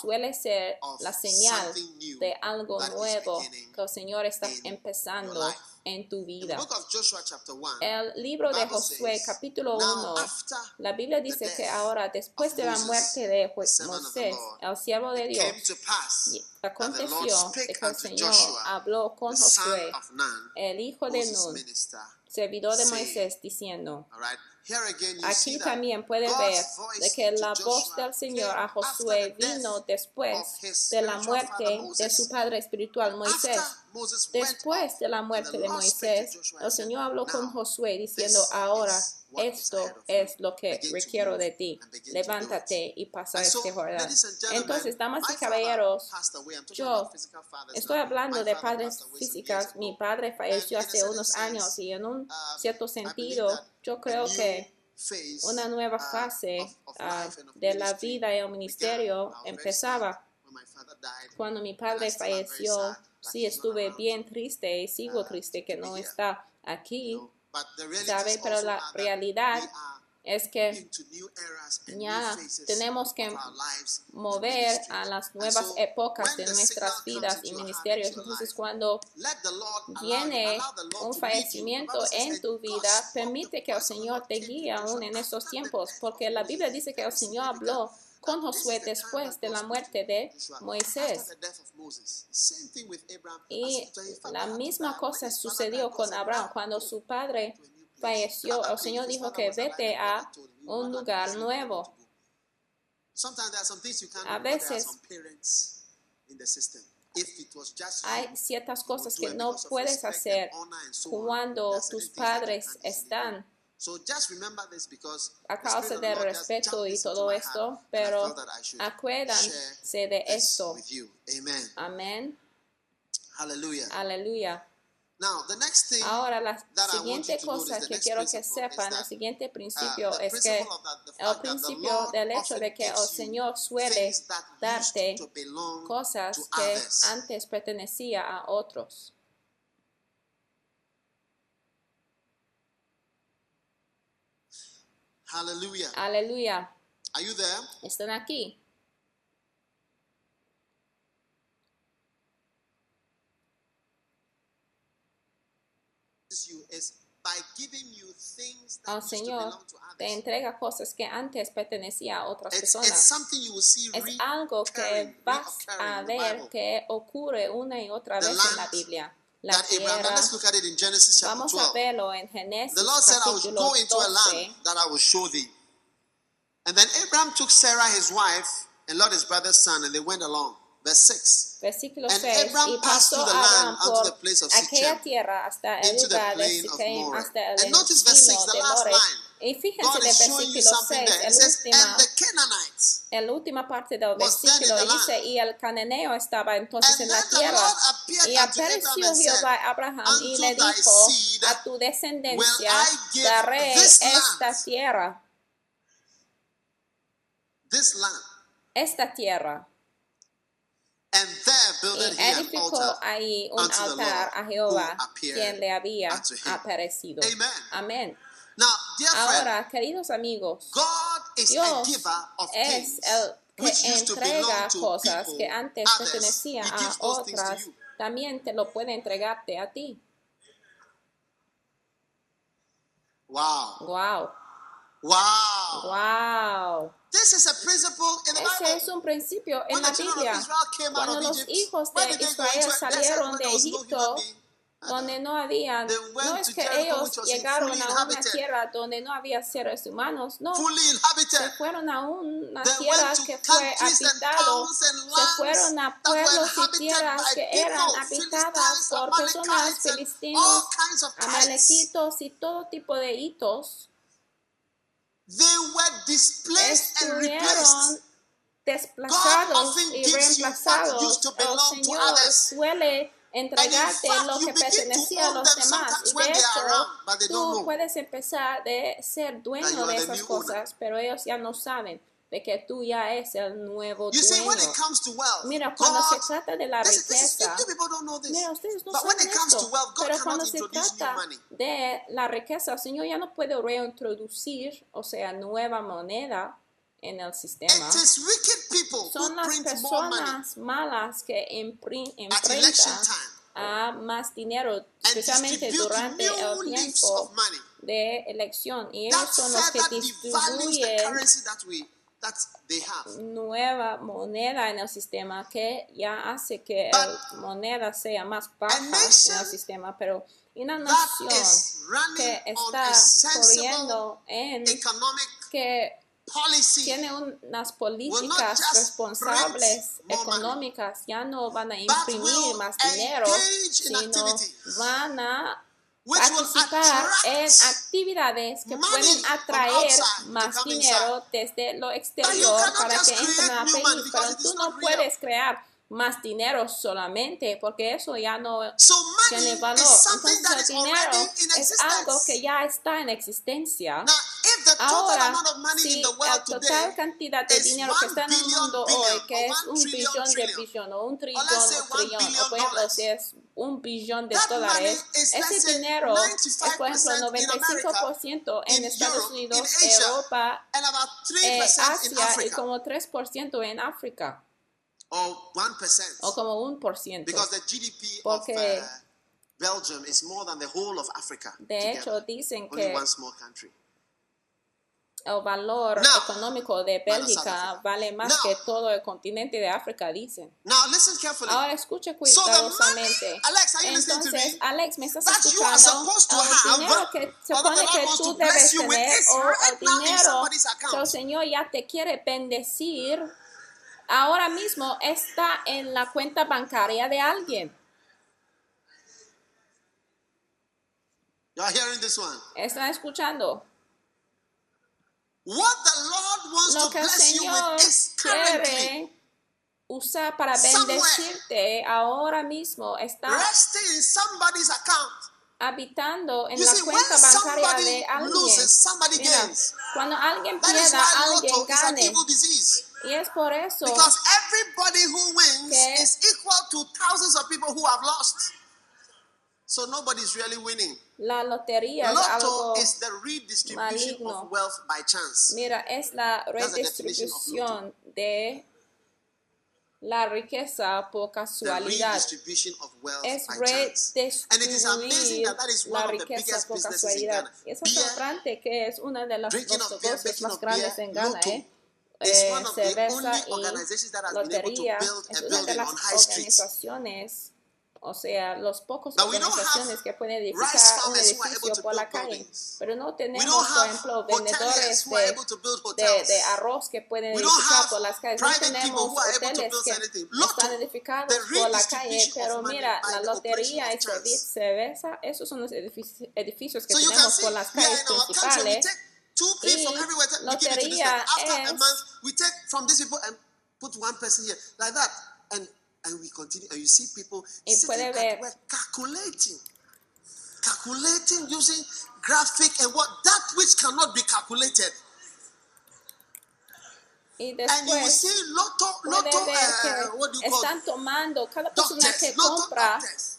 suele ser la señal de algo nuevo que el Señor está empezando. En tu vida. book of Joshua chapter 1, El libro de Josué, capítulo now 1, after la Biblia dice que ahora, después de la muerte de Moisés, el siervo de Dios, aconteció que el Señor habló con Josué, el hijo de Nun, servidor de Moisés, diciendo, Aquí también puede ver de que la voz del Señor a Josué vino después de la muerte de su padre espiritual Moisés. Después de la muerte de Moisés, el Señor habló con "Now, Josué diciendo, ahora esto es lo que requiero de ti. and begin to do it." Levántate y pasa este Jordán. Entonces, damas y caballeros, yo Estoy hablando de padres físicas. Mi padre falleció hace unos años y en un um, cierto sentido yo creo que una nueva uh, fase of de la vida y el ministerio empezaba cuando mi padre falleció. Sí, estuve bien triste y sigo uh, triste que no está aquí. ¿Sabe? Pero la realidad es que ya tenemos que mover a las nuevas épocas de nuestras vidas y ministerios. Entonces, cuando viene un fallecimiento en "And tu vida, permite que el Señor te guíe aún en the tiempos, porque la. Biblia dice que el Señor habló con Josué después de la muerte de Moisés. Y la misma cosa sucedió con Abraham. "Now Cuando su padre to a new place." falleció, el Señor dijo que vete a un lugar nuevo. to go. Sometimes there are some things you can't A veces Hay ciertas cosas que no puedes hacer cuando tus padres están So just remember this because a causa del respeto y todo esto, pero acuérdense de esto. with you. Amen. Amén. Hallelujah. Aleluya. Now, the next thing Ahora, la that I want siguiente cosa que quiero que sepan, el that, siguiente uh, principio the es que principle of that, the el principio del hecho de que el Señor suele darte to belong cosas to que others. antes pertenecía a otros. Hallelujah. Aleluya. Are you there? Están aquí. To Señor te entrega cosas que antes pertenecían a otras personas. Es algo que vas a ver que ocurre una y otra vez en la Biblia. La That Abraham, now let's look at it in Genesis chapter vamos a 12. verlo en Génesis The Lord said, I will go into a land that I will show thee. And then Abraham took Sarah his wife and Lot his brother's son, and they went along. Verse 6. Versículo And 6. Abraham passed through the land unto the place of aquella Shechem, tierra hasta el into the plain of Moreh. And notice verse 6, the last line. Y fíjense del versículo something 6, there. It el says, última, la última parte del versículo dice, y el cananeo estaba entonces en la tierra. Y apareció Jehová a Abraham y le dijo, a tu descendencia daré esta land. tierra, This land. esta tierra. And there Y an edificó ahí un altar a Jehová, quien le había aparecido. Amen. Amén. Ahora, queridos amigos, God is a Dios giver of es el que entrega cosas que antes pertenecían a otras, también te lo puede entregarte a ti. Wow. Wow, Wow. wow. This is a principle in the Ese Bible. es un principio en When la Biblia. Cuando los hijos de Israel salieron de Egipto. Donde no went no es que ellos llegaron a una tierra donde no había seres humanos, no, se fueron a una tierra que fue habitado, se fueron a pueblos y tierras que eran habitadas por personas tribes. amalequitos y todo tipo de hitos, They were displaced and estuvieron replaced. desplazados y reemplazados. used to El Señor others. suele entregarte lo you que pertenecía a los demás. Y de hecho, tú puedes empezar de ser dueño de esas cosas, pero ellos ya no saben de que tú ya es el nuevo see, dueño. to wealth, Mira, cuando se God, trata de la this, this riqueza, this. Mira, ustedes no saben esto, wealth, pero cuando se trata de la riqueza, el Señor ya no puede reintroducir, o sea, nueva moneda en el sistema. Son las print more money personas malas que imprentan a más dinero, especialmente durante el tiempo de elección. Y ellos son los que distribuyen nueva moneda en el sistema que ya hace que la moneda sea más baja en el sistema, pero una nación que está corriendo en que tiene unas políticas responsables económicas, ya no van a imprimir más dinero, sino van a participar en actividades que pueden atraer más dinero desde lo exterior para que entren money because Pero tú no puedes crear más dinero solamente porque eso ya no So tiene valor. Entonces el dinero es algo que ya está en existencia. Ahora, amount of money si in the la world total cantidad de dinero que está en el mundo hoy, que es un billón de billón o un trillón o trillón, o por ejemplo, si es un billón de dólares, ese dinero es, por ejemplo, 95% in America, 95% en Estados Unidos, Europa, and about 3% eh, Asia y como 3% en África, 1%, o como un por ciento. because the GDP Porque- of uh, Belgium is more than the whole of Africa De together. hecho, dicen Only que one small country. El valor Now, económico de Bélgica vale más Now- que todo el continente de África, dicen. Now, listen carefully. Ahora escuche So cuidadosamente. money- Alex, are you listening to Entonces, me? Alex, ¿me estás That you are escuchando? supposed to El have, dinero que se supone que tú debes tener o el dinero que el. Señor ya te quiere bendecir, ahora mismo está en la cuenta bancaria de alguien. You are hearing this one. ¿Están escuchando? What the Lord wants Lo to que el bless you Señor with is currently quiere usar para bendecirte ahora mismo está resting in somebody's account. habitando en You la see, when cuenta bancaria somebody de alguien. loses, somebody Mira, gains. cuando alguien pierda, why alguien lotto is an gane. evil disease. Y es por eso Because everybody who wins Que- is equal to thousands of people who have lost. So nobody's really winning. la lotería es Lotto algo, is the redistribution maligno. of wealth by chance. mira, es la redistribución de la riqueza por casualidad. redistribution of wealth Es by chance. And it is amazing redistribuir that that is la riqueza por casualidad. Y es asombrante que es una de las beer, negocios más grandes en Ghana, lotto, ¿eh? Eh, cerveza y lotería es una de las organizaciones, o sea, los pocos organizaciones que pueden edificar un edificio por la calle, pero no tenemos, por ejemplo, vendedores de, de, de arroz que pueden edificar por las calles, no tenemos hoteles que están edificados por la calle, pero mira, la lotería y cerveza, esos son los edifici- edificios que tenemos por las calles principales. Y lotería es- month, we take from these people and put one person here, like that. And and we continue, and you see people Y sitting puede ver- calculating. Calculating using graphic and what that which cannot be calculated. Y And you will después see lotto, puede lotto, ver uh, que what do you call están tomando, cada persona que doctors, lotto compra doctors.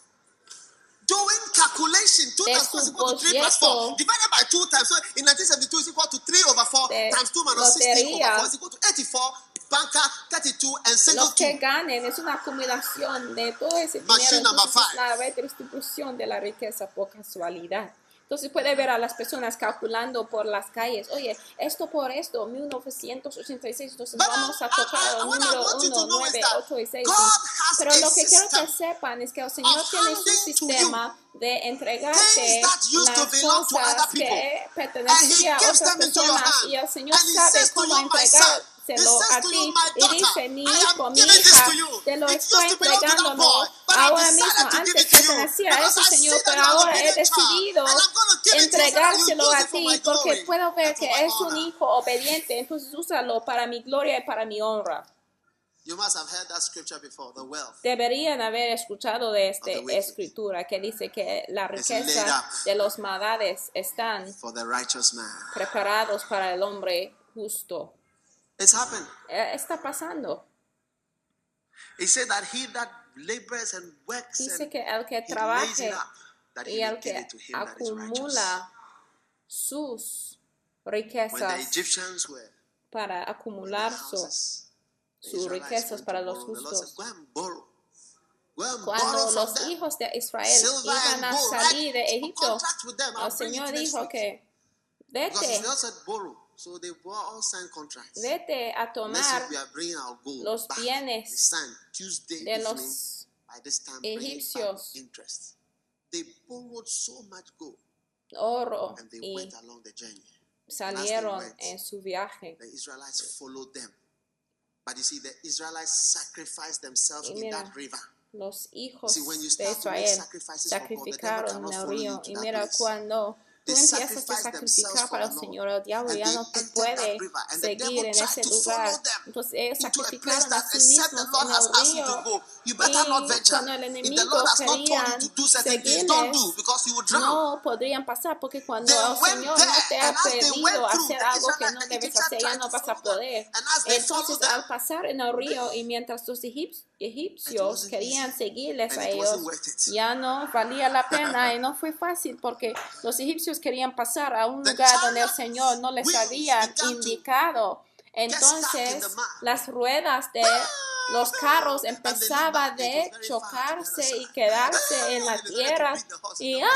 Doing calculation, 2 times 4 is equal to 3 plus 4. Divided by 2 times, so in 1972 is equal to 3 over 4 times 2 minus 16 lotería. over 4 is equal to 84. Banker 32 and single los que 2. ganen es una acumulación de todo ese Machine dinero, entonces la redistribución de la riqueza por casualidad. Entonces puede ver a las personas calculando por las calles, oye, esto por esto, 1986, entonces But vamos a I- tocar I- el I número want you 1, to know is 9, that 8 y 6. God has Pero a lo que quiero que sepan es que el Señor tiene su sistema de entregarte las cosas que pertenecían a otras personas y el Señor sabe cómo you, he a ti y dice mi hijo, mi hija, te lo estoy entregando ahora mismo antes pertenecía a see señor pero ahora he decidido entregárselo a ti porque puedo ver que es un hijo obediente. Entonces úsalo para mi gloria y para mi honra. You must have heard that scripture before, the wealth. Deberían haber escuchado de esta escritura que dice que la riqueza de los maldades están For the righteous man. preparados para el hombre justo. It's happened. Eh, Está pasando. He said that he that labors and works Dice que el que trabaje up, y el que acumula sus When the riquezas Egyptians were para acumular su, sus Israelites riquezas para los justos. Cuando los hijos de Israel iban a salir de Egipto, el Señor dijo que vete, So they bought all signed contracts. vete a tomar week we are bringing our gold los back. bienes signed Tuesday de evening. los By this time, egipcios. interest. They borrowed so much gold oro and they y went along the journey. salieron went. en su viaje. The Israelites followed them. But you see, the Israelites sacrificed themselves Y in mira, that river. Los hijos See, when you de start to make Israel sacrificaron en el río. Y mira, cuando tú empiezas a sacrificar para el. Señor, el diablo ya no te puede seguir en ese lugar. Entonces ellos sacrificaron a sí mismos en el río. Y cuando el enemigo do seguirles, no podrían pasar porque cuando el Señor no te ha pedido hacer algo que no debes hacer, ya no vas a poder. Entonces al pasar en el río y mientras los egip- egipcios querían seguirles a ellos, ya no valía la pena y no fue fácil porque los egipcios querían pasar a un lugar donde el Señor no les había indicado. Entonces las ruedas de los carros empezaban de chocarse y quedarse en la tierra. y ay,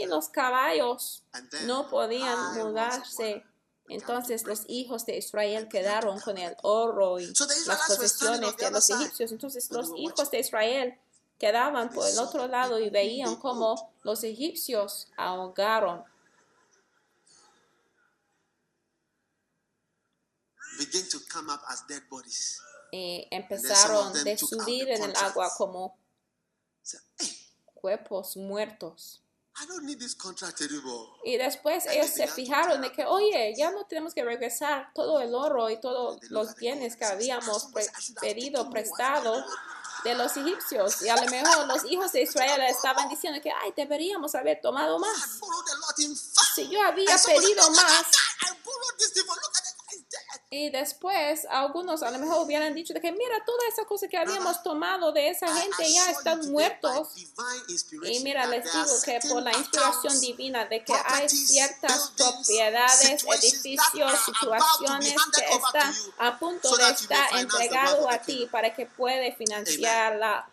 ay, los caballos no podían mudarse. Entonces los hijos de Israel quedaron con el oro y las posesiones de los egipcios. Entonces los hijos de Israel quedaban por el otro lado y veían cómo los egipcios ahogaron. Y empezaron out subir en el agua como cuerpos muertos. I don't need this contract anymore. Y después And ellos se fijaron de que, oye, ya no tenemos que regresar todo el oro y todos los bienes que say, habíamos "Somebody, pre- pedido prestado de los egipcios. Y a lo mejor los hijos de Israel estaban diciendo que, ay, deberíamos haber tomado más. Si yo había pedido más, y después algunos a lo mejor hubieran dicho de que, mira, toda esa cosa que habíamos tomado de esa gente ya están muertos. Y mira, that les digo que por la inspiración divina de que hay ciertas propiedades, edificios, situaciones que están a punto de estar entregado a ti para que puede financiar la...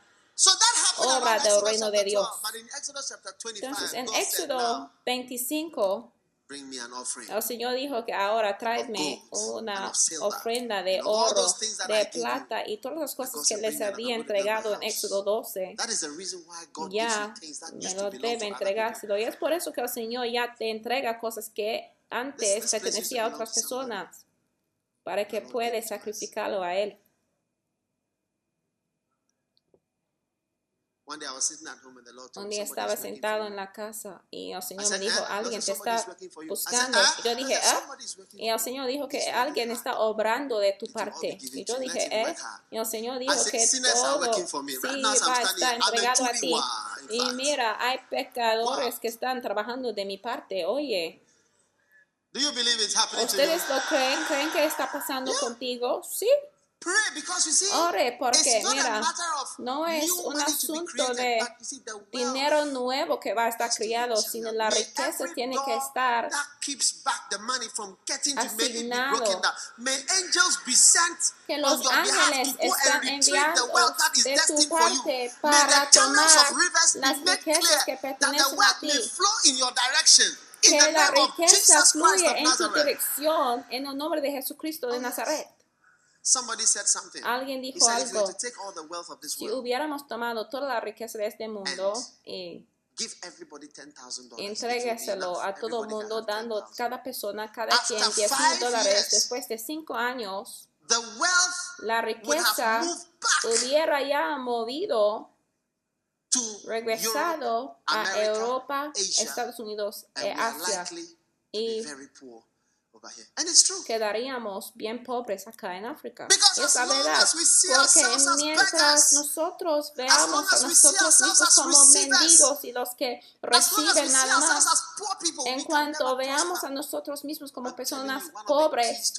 Obra del reino de Dios. 12, but in Exodus chapter 25, Entonces, en Éxodo "Now, 25, bring me an offering. el Señor dijo que ahora tráeme una ofrenda de oro, de plata y todas las cosas que les "Bring me and había entregado en house." Éxodo 12. That is the reason why God ya me lo debe entregárselo. Y es por eso que el Señor ya te entrega cosas que antes pertenecía a otras personas para que puedas sacrificarlo a Él. One day I was sitting at home and the Lord told Un día estaba sentado en la casa y el Señor me dijo, "Eh?" alguien te said, "Somebody está is working for you." I said, buscando. "Eh?" Y yo dije, ¿ah? "Somebody is working Y el Señor dijo que alguien está obrando de tu parte. Y yo dije, ¿eh? Y el Señor dijo que "Sinners are todo sí va a estar entregado a ti. Y mira, hay pecadores que están trabajando de mi parte. Oye? ¿ustedes lo creen? ¿Creen que está pasando contigo? Sí. Pray because you see, Ore porque, mira, a matter of no es new un asunto de dinero nuevo que va a estar criado, sino la riqueza tiene que estar that keeps back the money from getting to may it be asignado. broken down. May angels be sent que los ángeles están enviados that is de tu destined for you. parte para tomar of rivers be las riquezas que pertenecen the a ti. may flow in your direction. In Que the la name of riqueza Jesus Christ fluye of en tu dirección en el nombre de Jesucristo de. Nazaret. Somebody said something. Alguien dijo said, algo. to take all the wealth of this Si world, hubiéramos tomado toda la riqueza de este mundo y give everybody $10,000. entrégueselo a todo el mundo, dando cada persona, cada After quien 10 five mil dólares, después de cinco años, The wealth la riqueza hubiera ya movido Europe, regresado a America, Europa, Asia, Estados Unidos, e we are Asia. Y quedaríamos bien pobres acá en África. Es la verdad, porque mientras nosotros veamos a nosotros mismos como mendigos y los que reciben nada más, en cuanto veamos a nosotros mismos como personas pobres,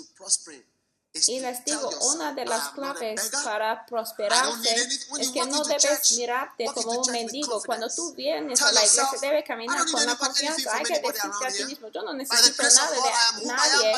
y les digo, una de "I las am not a claves para prosperarse need anything." When es que no debes mirarte como un mendigo. Cuando tú vienes a la iglesia, yourself, debe "I caminar con la confianza. Hay que decirte a ti mismo, yo no necesito nada de nadie.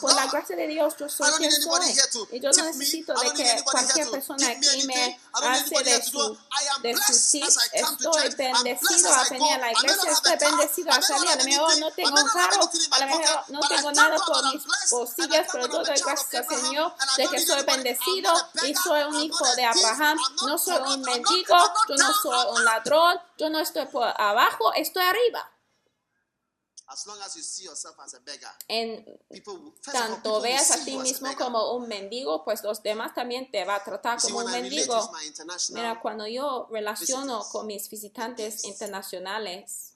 Por la gracia de Dios, yo soy quien soy. Y yo no necesito de que cualquier persona aquí me hace de su de su to Estoy bendecido a venir a la iglesia. Estoy bendecido a salir. A lo mejor no tengo un carro. A lo mejor no tengo nada por mis bolsillas, pero yo doy gracias And I de que soy bendecido y soy un hijo de. Abraham. No soy un mendigo, yo no soy un ladrón, yo no estoy por abajo, estoy arriba. As long as you see yourself as a beggar, En tanto veas a see ti you as a mismo beggar. como un mendigo, pues los demás también te va a tratar como un mendigo. Mira, cuando yo relaciono con mis visitantes internacionales,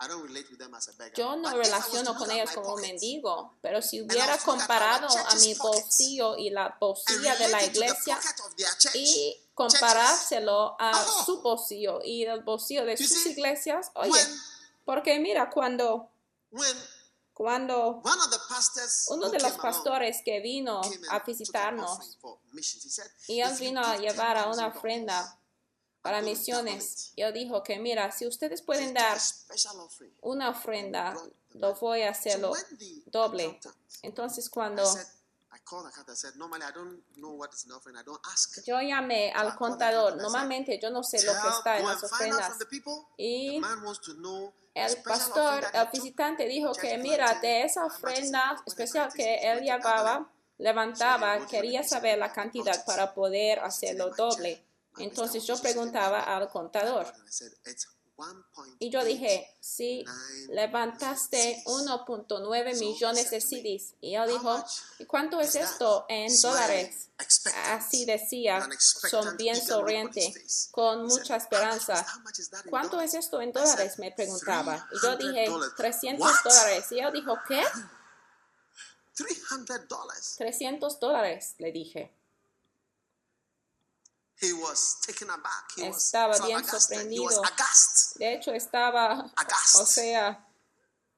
yo no relaciono con ellos como un mendigo, pero si hubiera comparado a mi bolsillo y la bolsilla de la iglesia y comparárselo a Oh. su bolsillo y el bolsillo de sus iglesias, oye, porque mira, cuando, cuando one of the pastors uno de los pastores que vino a visitarnos y él "If you vino a llevar a una $10,000, ofrenda para misiones, it." yo dijo que mira, si ustedes pueden dar una ofrenda, lo voy a hacerlo doble. Entonces cuando said, I called the accountant, I said, normally I don't know what is an offering, I don't ask. yo llamé al contador, normalmente yo no sé lo que está en las ofrendas. Y el pastor, el visitante dijo que mira, de esa ofrenda especial que él llevaba, levantaba, quería saber la cantidad para poder hacerlo doble. Entonces yo preguntaba al contador And I said, "It's 1.8 y yo dije, nine levantaste CDs. 1.9 So millones de CDs. Y él "How dijo, ¿y cuánto es is that?" esto en dólares? Así decía, son bien sonriente, con mucha "How much is- esperanza. ¿Cuánto dollars?" es esto en dólares? Me preguntaba. Y yo dije, $300. 300 What? dólares. Y él dijo, ¿qué? $300. 300 dólares, le dije. He was taken aback. He was Estaba bien flabbergasted. He was sorprendido. aghast. De hecho, estaba, Aghast. o sea,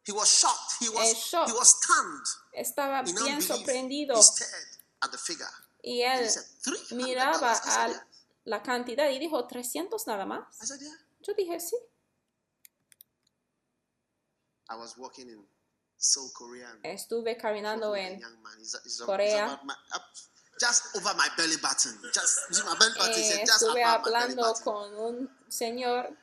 He was shocked. He was, shock. he was stunned. estaba In bien sorprendido. He stared at the figure. Y él he said, $300. miraba la cantidad y dijo, 300 nada más. I said, yeah. Yo dije, sí. I was walking in Seoul, Korea. Estuve caminando en. He's, he's up, just over my belly button. Just my belly button. Eh, just estuve above my belly hablando button. con un señor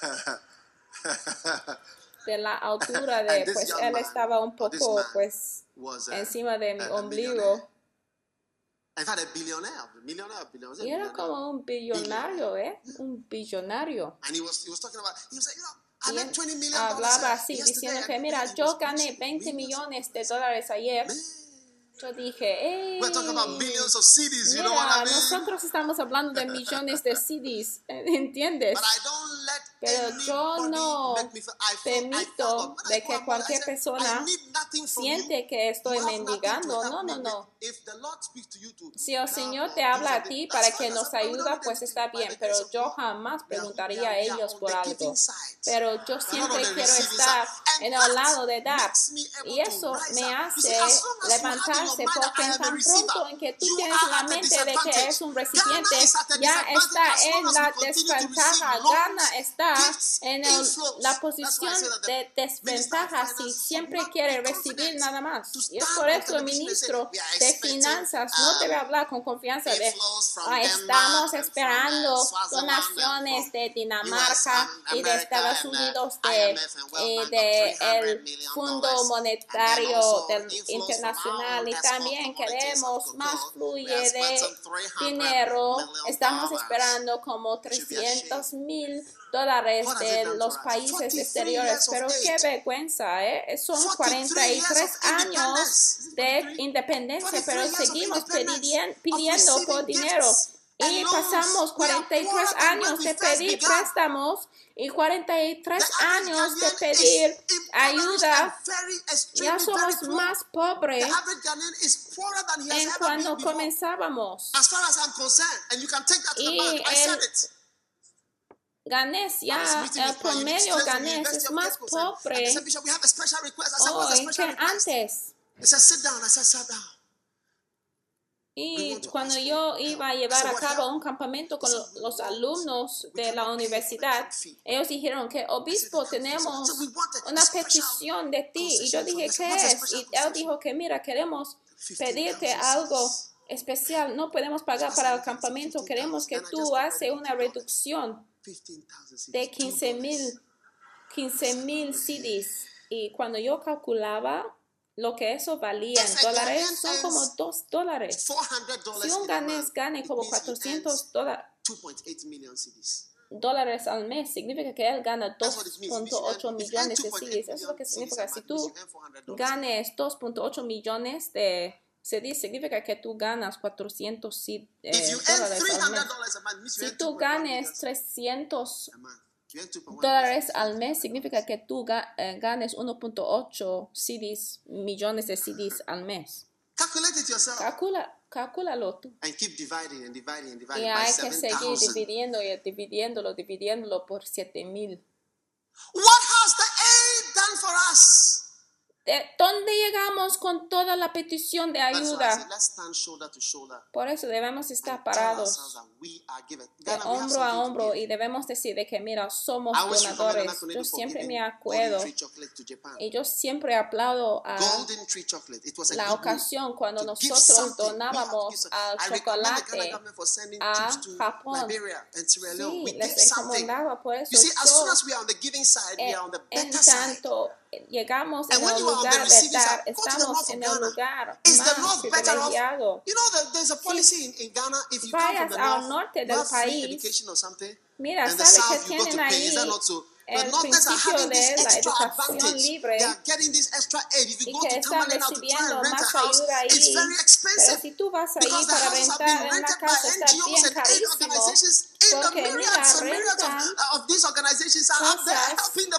de la altura de, pues él man, estaba un poco, pues, was uh, encima de mi ombligo. fact a billionaire, billionaire, Y era como un billonario, ¿eh? Un billonario. And he was he was talking about. He was like, you know, I Y made él 20 million hablaba dollars así, diciendo que, mira, yo gané rich, 20 millions of millones de dólares ayer. Yo dije, We're talking about ¡Ey! billions of CDs. You know what I mean? nosotros estamos hablando de millones de CDs, ¿entiendes? But I don't let Pero yo no permito de que cualquier persona siente que estoy mendigando. No, no, no. Si el Señor or te habla a ti para que nos ayuda, pues está bien, pero yo jamás preguntaría a ellos por algo. Pero yo siempre quiero estar en el lado de dar. Y eso me hace see, as long as you have in your levantarse mind that porque I en am a tan pronto en que tú tienes la mente de que disadvantage. es un recipiente, ya está en la desventaja. Ghana está en el- la posición de desventaja si siempre quiere recibir nada más. Y es por eso el ministro "We are de finanzas no um, debe hablar con confianza de "Ah, estamos esperando donaciones de Dinamarca y de Estados uh, Unidos de, World eh, de 300 el Fondo. Monetario del internacional y también queremos más fluye de expecting 300 dinero. Estamos esperando como should be 300 mil dólares de los países 43 exteriores. Pero qué vergüenza, ¿eh? Son 43 years 43 of años de independencia, pero 43 years of seguimos pidiendo por dinero. Y pasamos 43 años de pedir préstamos y 43 años de pedir ayuda. Ya somos más pobres en cuando comenzábamos. Y el ganés ya, el promedio ganés es más pobre. Hoy que antes. Y cuando yo iba a llevar a cabo un campamento con los alumnos de la universidad, ellos dijeron que obispo tenemos una petición de ti. Y yo dije, ¿qué es? Y él dijo que mira, queremos pedirte algo especial. No podemos pagar para el campamento. Queremos que tú haces una reducción de 15 mil 15 mil CDs. Y cuando yo calculaba lo que eso valía en dólares son como 2 dólares. Si un ganés gane como 400 dólares al mes, significa que él gana 2.8 millones de CDs. Eso es lo que significa. Si tú ganes 2.8 millones de CDs, significa que tú ganas 400 eh, dólares al mes. Si tú ganes 300 dólares al mes significa que tú ganes 1.8 CDs, millones de CDs al mes. Calcula, calculalo tú. y hay que seguir dividiendo y dividiéndolo, dividiéndolo por 7000. What has the aid done for us? ¿Dónde llegamos con toda la petición de ayuda? Por eso debemos estar parados de hombro a hombro y debemos decir de que mira, somos donadores. Yo siempre me acuerdo y yo siempre aplaudo a la ocasión cuando nosotros donábamos al chocolate a Japón. Sí, les encomendaba por eso. Yo, en tanto llegamos en el lugar de dar, estamos en el lugar. Más privilegiado. Si vayas al norte del país, mira, ¿sabes que tienen ahí? el principio de la educación libre. Y que están recibiendo más ayuda ahí. Pero si tú vas ahí para rentar en una casa, está bien carísimo. Porque mira, rentan cosas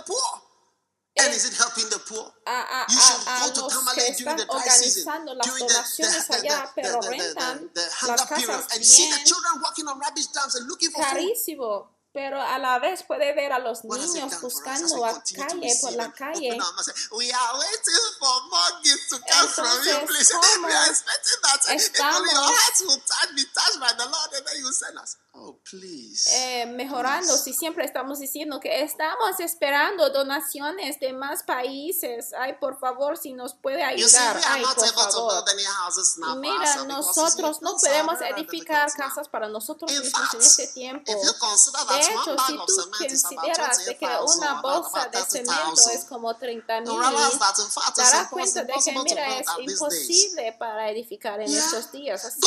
And is it helping the poor? A, a, you should a, go to during the dry season, during the, the, allá, the, the, the, hunger period, and see the children walking on rubbish dumps and looking for carísimo. food. pero a la vez puede ver a los niños buscando a calle por la calle. Entonces, ¿cómo estamos Oh, eh, mejorando si siempre estamos diciendo que estamos esperando donaciones de más países. Ay, por favor, si nos puede ayudar. Ay, por favor. mira, nosotros no podemos edificar casas para nosotros mismos en este tiempo. De hecho, si tú consideras de que una bolsa de cemento es como 30 mil, darás cuenta de que, mira, es imposible para edificar en estos días. Así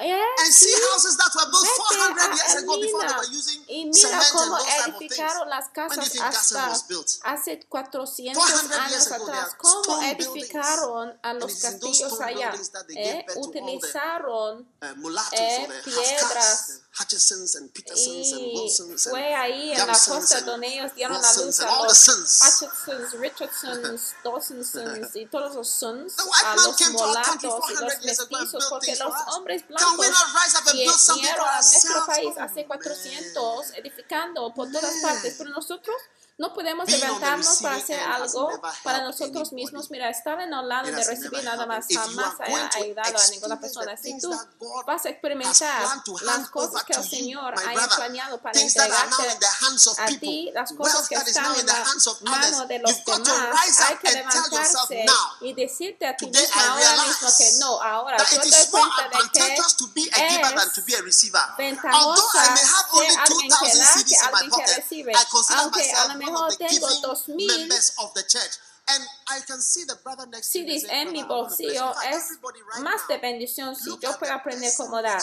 and see houses that were built 400 years ago before they were using y mira cómo edificaron las casas hasta hace 400 años atrás. Cómo edificaron a los castillos allá. Eh, utilizaron eh, piedras y fue ahí en la costa donde ellos dieron la luz a los Hutchinsons, Richardsons, Dawsonsons y todos los sons, a los mulatos y los mestizos, porque los hombres blancos vinieron a nuestro país hace 400 edificando por todas partes, pero nosotros no podemos levantarnos para hacer algo para nosotros mismos. Mira, estar en el lado de recibir nada más jamás ha ayudado a ninguna persona. Si tú vas a experimentar las cosas que el Señor ha planeado para entregarte a ti, las cosas que están en la mano de los demás, hay que levantarse y decirte a ti mismo ahora mismo que no, ahora yo te doy cuenta de que es ventajosa ser alguien que da que alguien que recibe. Aunque a lo mejor tengo dos mil. CDs en mi bolsillo es más de bendición si yo puedo aprender cómo dar.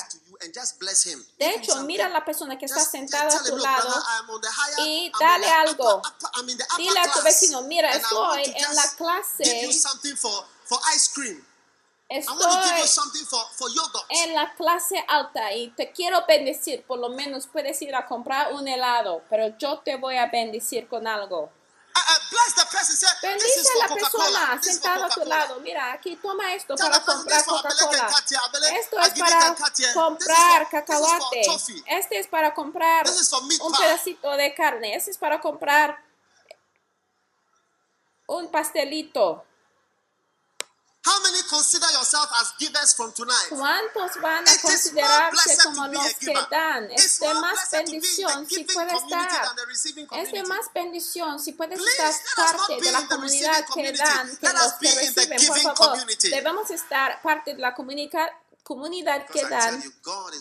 De hecho, mira a la persona que está sentada a tu lado y dale algo. Dile a tu vecino, mira, estoy en la clase estoy en la clase alta y te quiero bendecir. Por lo menos puedes ir a comprar un helado, pero yo te voy a bendecir con algo. Bless the person. Say, this Bendice a la persona sentada a tu lado. Mira, aquí toma esto para comprar Coca-Cola. Esto es para comprar cacahuate. Este es para comprar un pedacito de carne. Este es para comprar un pastelito. How many consider yourself as givers from tonight? ¿Cuántos van a considerarse como los que dan? It's Es de más bendición si puedes receiving Es de más bendición si puedes estar parte de la comunidad que dan que los que reciben. Por favor, debemos estar parte de la comunica- comunidad que dan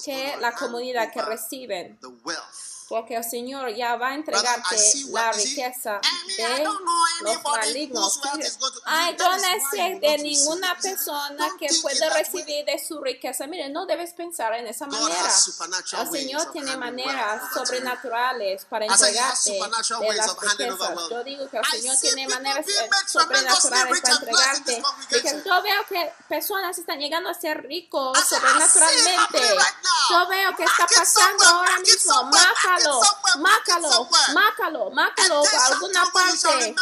que la comunidad que reciben. Porque el Señor ya va a entregarte la riqueza I de los malignos. Ay, yo no sé de ninguna persona que way. recibir de su riqueza. Mire, no debes pensar en esa manera. El Señor tiene maneras sobrenaturales para entregarte de las riquezas. Yo digo que el Señor tiene maneras eh, sobrenaturales para entregarte. this Y que congregation. yo veo que personas están llegando a ser ricos sobrenaturalmente. Yo veo que está pasando ahora mismo. it Mácalo, mácalo, mácalo, mácalo a alguna parte.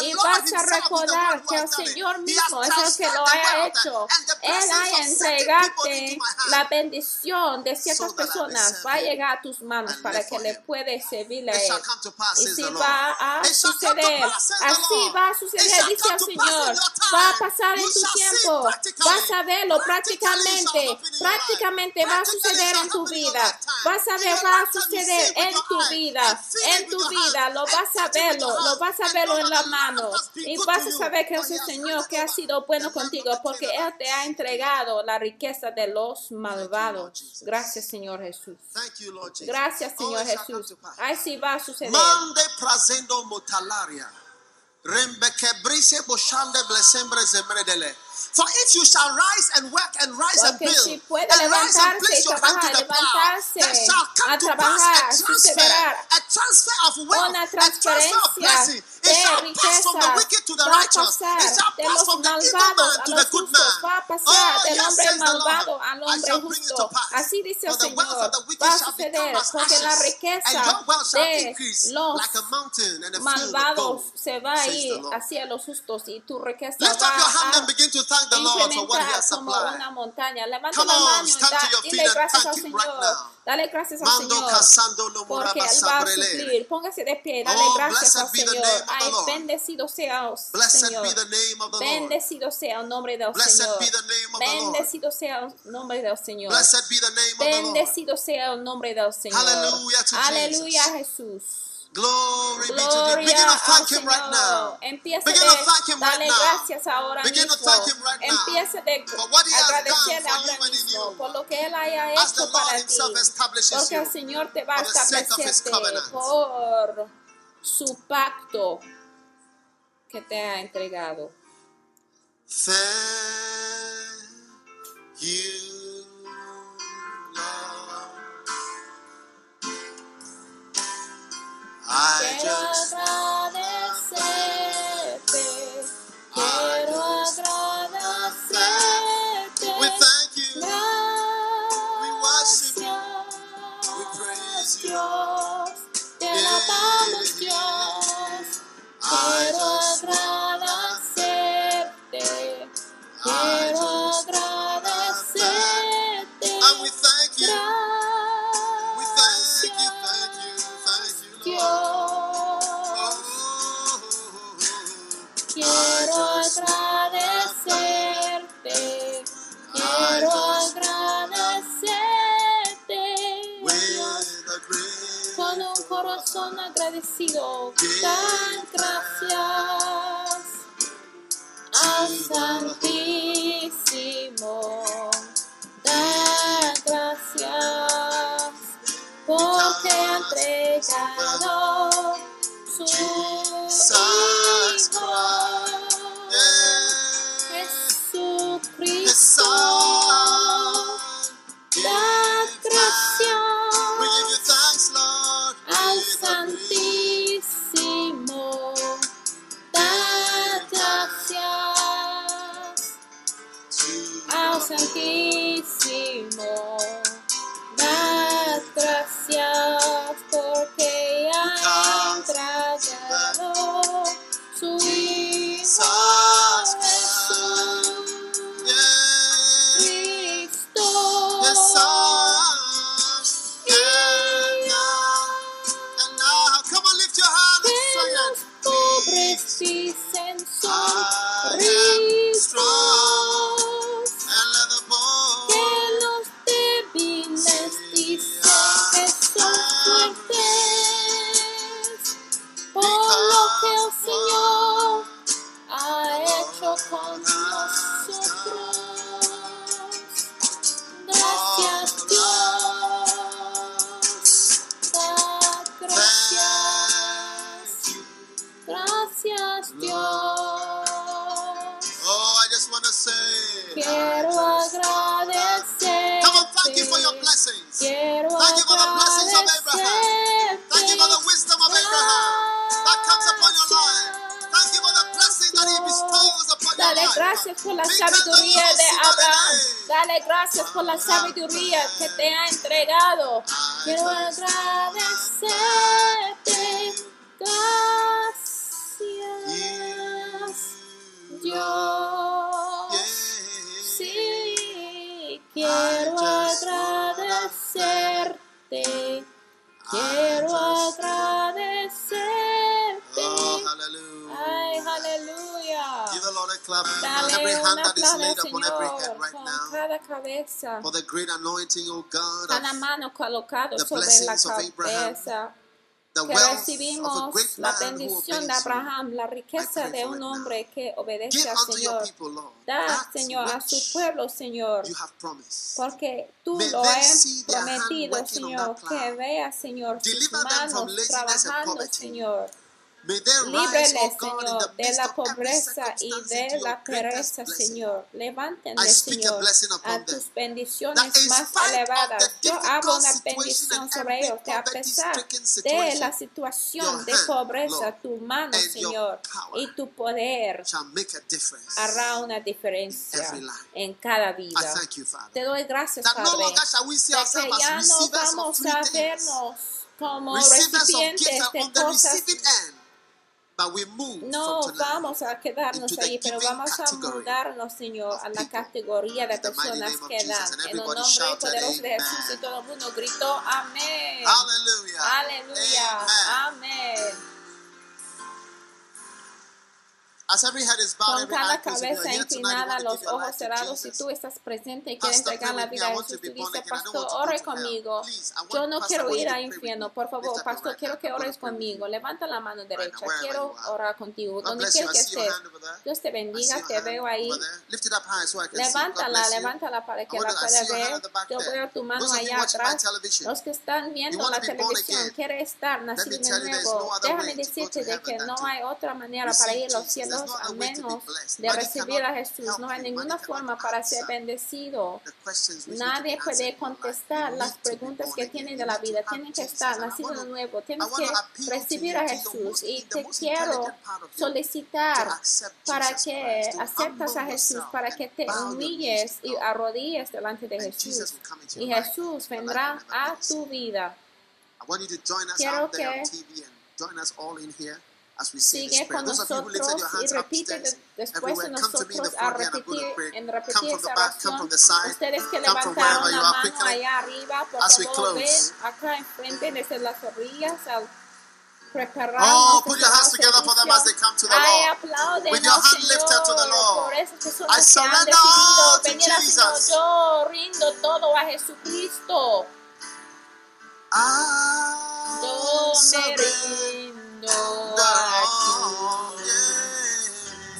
Y vas a recordar que el. Señor mismo es el que lo haya hecho. Él ha hand. la bendición de ciertas personas. Va a llegar a tus manos para que le puedes servirle a Él. Y si va a suceder, así va a suceder, dice el Señor. Va a pasar en tu tiempo. Vas a verlo prácticamente. Prácticamente va a suceder en tu vida. Vas a ver, va a suceder en tu vida. En tu vida. Lo vas a verlo. Lo vas a verlo en la mano. Y vas a saber que for es el Señor que ha sido bueno contigo porque Él te ha entregado la riqueza de los malvados. Gracias, Señor Jesús. Gracias, Oh, Señor come Jesús. Así va a suceder. For if you shall rise and work and rise and build, si and rise and place your hand to the plow, there shall come to pass a transfer, a transfer of wealth, a transfer of blessing. It shall pass from the wicked to the righteous. It shall de pass from the evil man to the good man. Oh, yes, says the Lord. I hombre shall bring it to justo. pass. Así dice el Señor. Va a suceder porque la riqueza de los like a mountain and a field of malvados se va a ir hacia los justos y tu riqueza va a incrementar como una montaña. Levanta la mano y dile gracias al Señor. Dale gracias al Señor. Porque Él va a suplir. Póngase de pie. Dale Oh, gracias al Señor. Ay, bendecido sea, oh, Blessed Señor. be the name of the Lord. Bendecido sea el nombre del Blessed Señor. be the name of the Lord. Bendecido sea el nombre del Señor. Bendecido sea el nombre del Señor. To Aleluya. Jesús. Glory be to. Gloria Begin to thank Him right now. Empieza Begin de to thank Him right now. gracias ahora Begin to mismo. thank Him right now Empieza de for what He has done for ahora you and in mismo you. por lo que Él haya hecho Lord para ti. Himself establishes Porque el Señor te va a por su pacto que te ha entregado. Thank you, Lord. I Quiero just corazón agradecido. Dan gracias al Santísimo. Dan gracias porque ha entregado su Hijo. Jesucristo, dicen I son am ricos. strong. And let the poor Que los débiles por la sabiduría de Abraham. Dale gracias por la sabiduría que te ha entregado. Quiero agradecerte. Gracias, Dios. Clap. Dale Every hand that is laid upon every head right now for the great anointing, oh God, Cada of mano colocado the sobre la blessings of Abraham, cabeza. the Que wealth of a recibimos great la bendición de. Abraham, la riqueza de un hombre que obedece al Señor. Da, Señor, a su pueblo, Señor. you have promised. Porque tú lo has prometido, Señor, que vea, Señor, sus Deliver them from manos trabajando, poverty. Señor. Líbrele, Señor, de la pobreza y de la pereza. Señor. Levántenle, Señor, a tus bendiciones más elevadas. Yo hago una bendición sobre ellos, que a pesar de la situación de pobreza, tu mano, Señor, y tu poder hará una diferencia en cada vida. thank you, Father. Te doy gracias, Padre, de que ya no vamos a vernos como recipientes de cosas receiving end, but we move No vamos a quedarnos allí, pero vamos a mudarnos, Señor, a la categoría de personas que dan. En el nombre poderoso de Jesús y todo el mundo gritó amén. Hallelujah. Aleluya. Con cada cabeza inclinada, los ojos cerrados, si tú estás presente y quieres entregar la vida a Jesús, tú dices, Pastor, ore conmigo. Yo no quiero ir al infierno. Por favor, Pastor, quiero que ores conmigo. Levanta la mano derecha. Quiero orar contigo. Donde quiera que estés. Dios te bendiga, te veo ahí. Levántala, levántala para que la pueda ver. Yo veo tu mano allá atrás. Los que están viendo la televisión, quiere estar nacido de nuevo. Déjame decirte de que no hay otra manera para ir a los cielos No a menos de recibir a Jesús. No hay ninguna forma para ser answer bendecido. Nadie puede contestar las preguntas que tienen de la vida. Tienen que estar wanna- de nuevo. Wanna que recibir a Jesús y te quiero solicitar para que aceptas a Jesús, para que te humilles y arrodilles delante de Jesús. Y. Jesús vendrá a tu vida. Quiero que As we say Sigue con Those of you who lifted nosotros your y hands repite después de everywhere, come to me in the nosotros a repetir, en Come repetir from the esa back, come oración. from the side, Ustedes que levantaron la mano allá arriba, por favor, ven acá enfrente desde las orillas al preparar Oh, put your hands together for them as they come to the Lord. With your hand lifted to the Lord. I surrender all to. Jesus. Yo rindo todo a Jesucristo. I Yo me surrender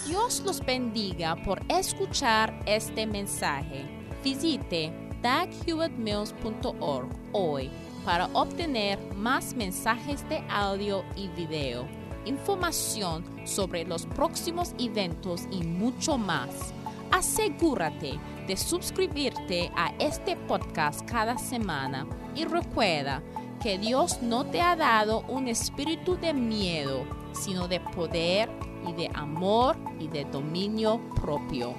Dios los bendiga por escuchar este mensaje. Visite daghewittmills.org hoy para obtener más mensajes de audio y video, información sobre los próximos eventos y mucho más. Asegúrate de suscribirte a este podcast cada semana y recuerda que Dios no te ha dado un espíritu de miedo, sino de poder y de amor y de dominio propio.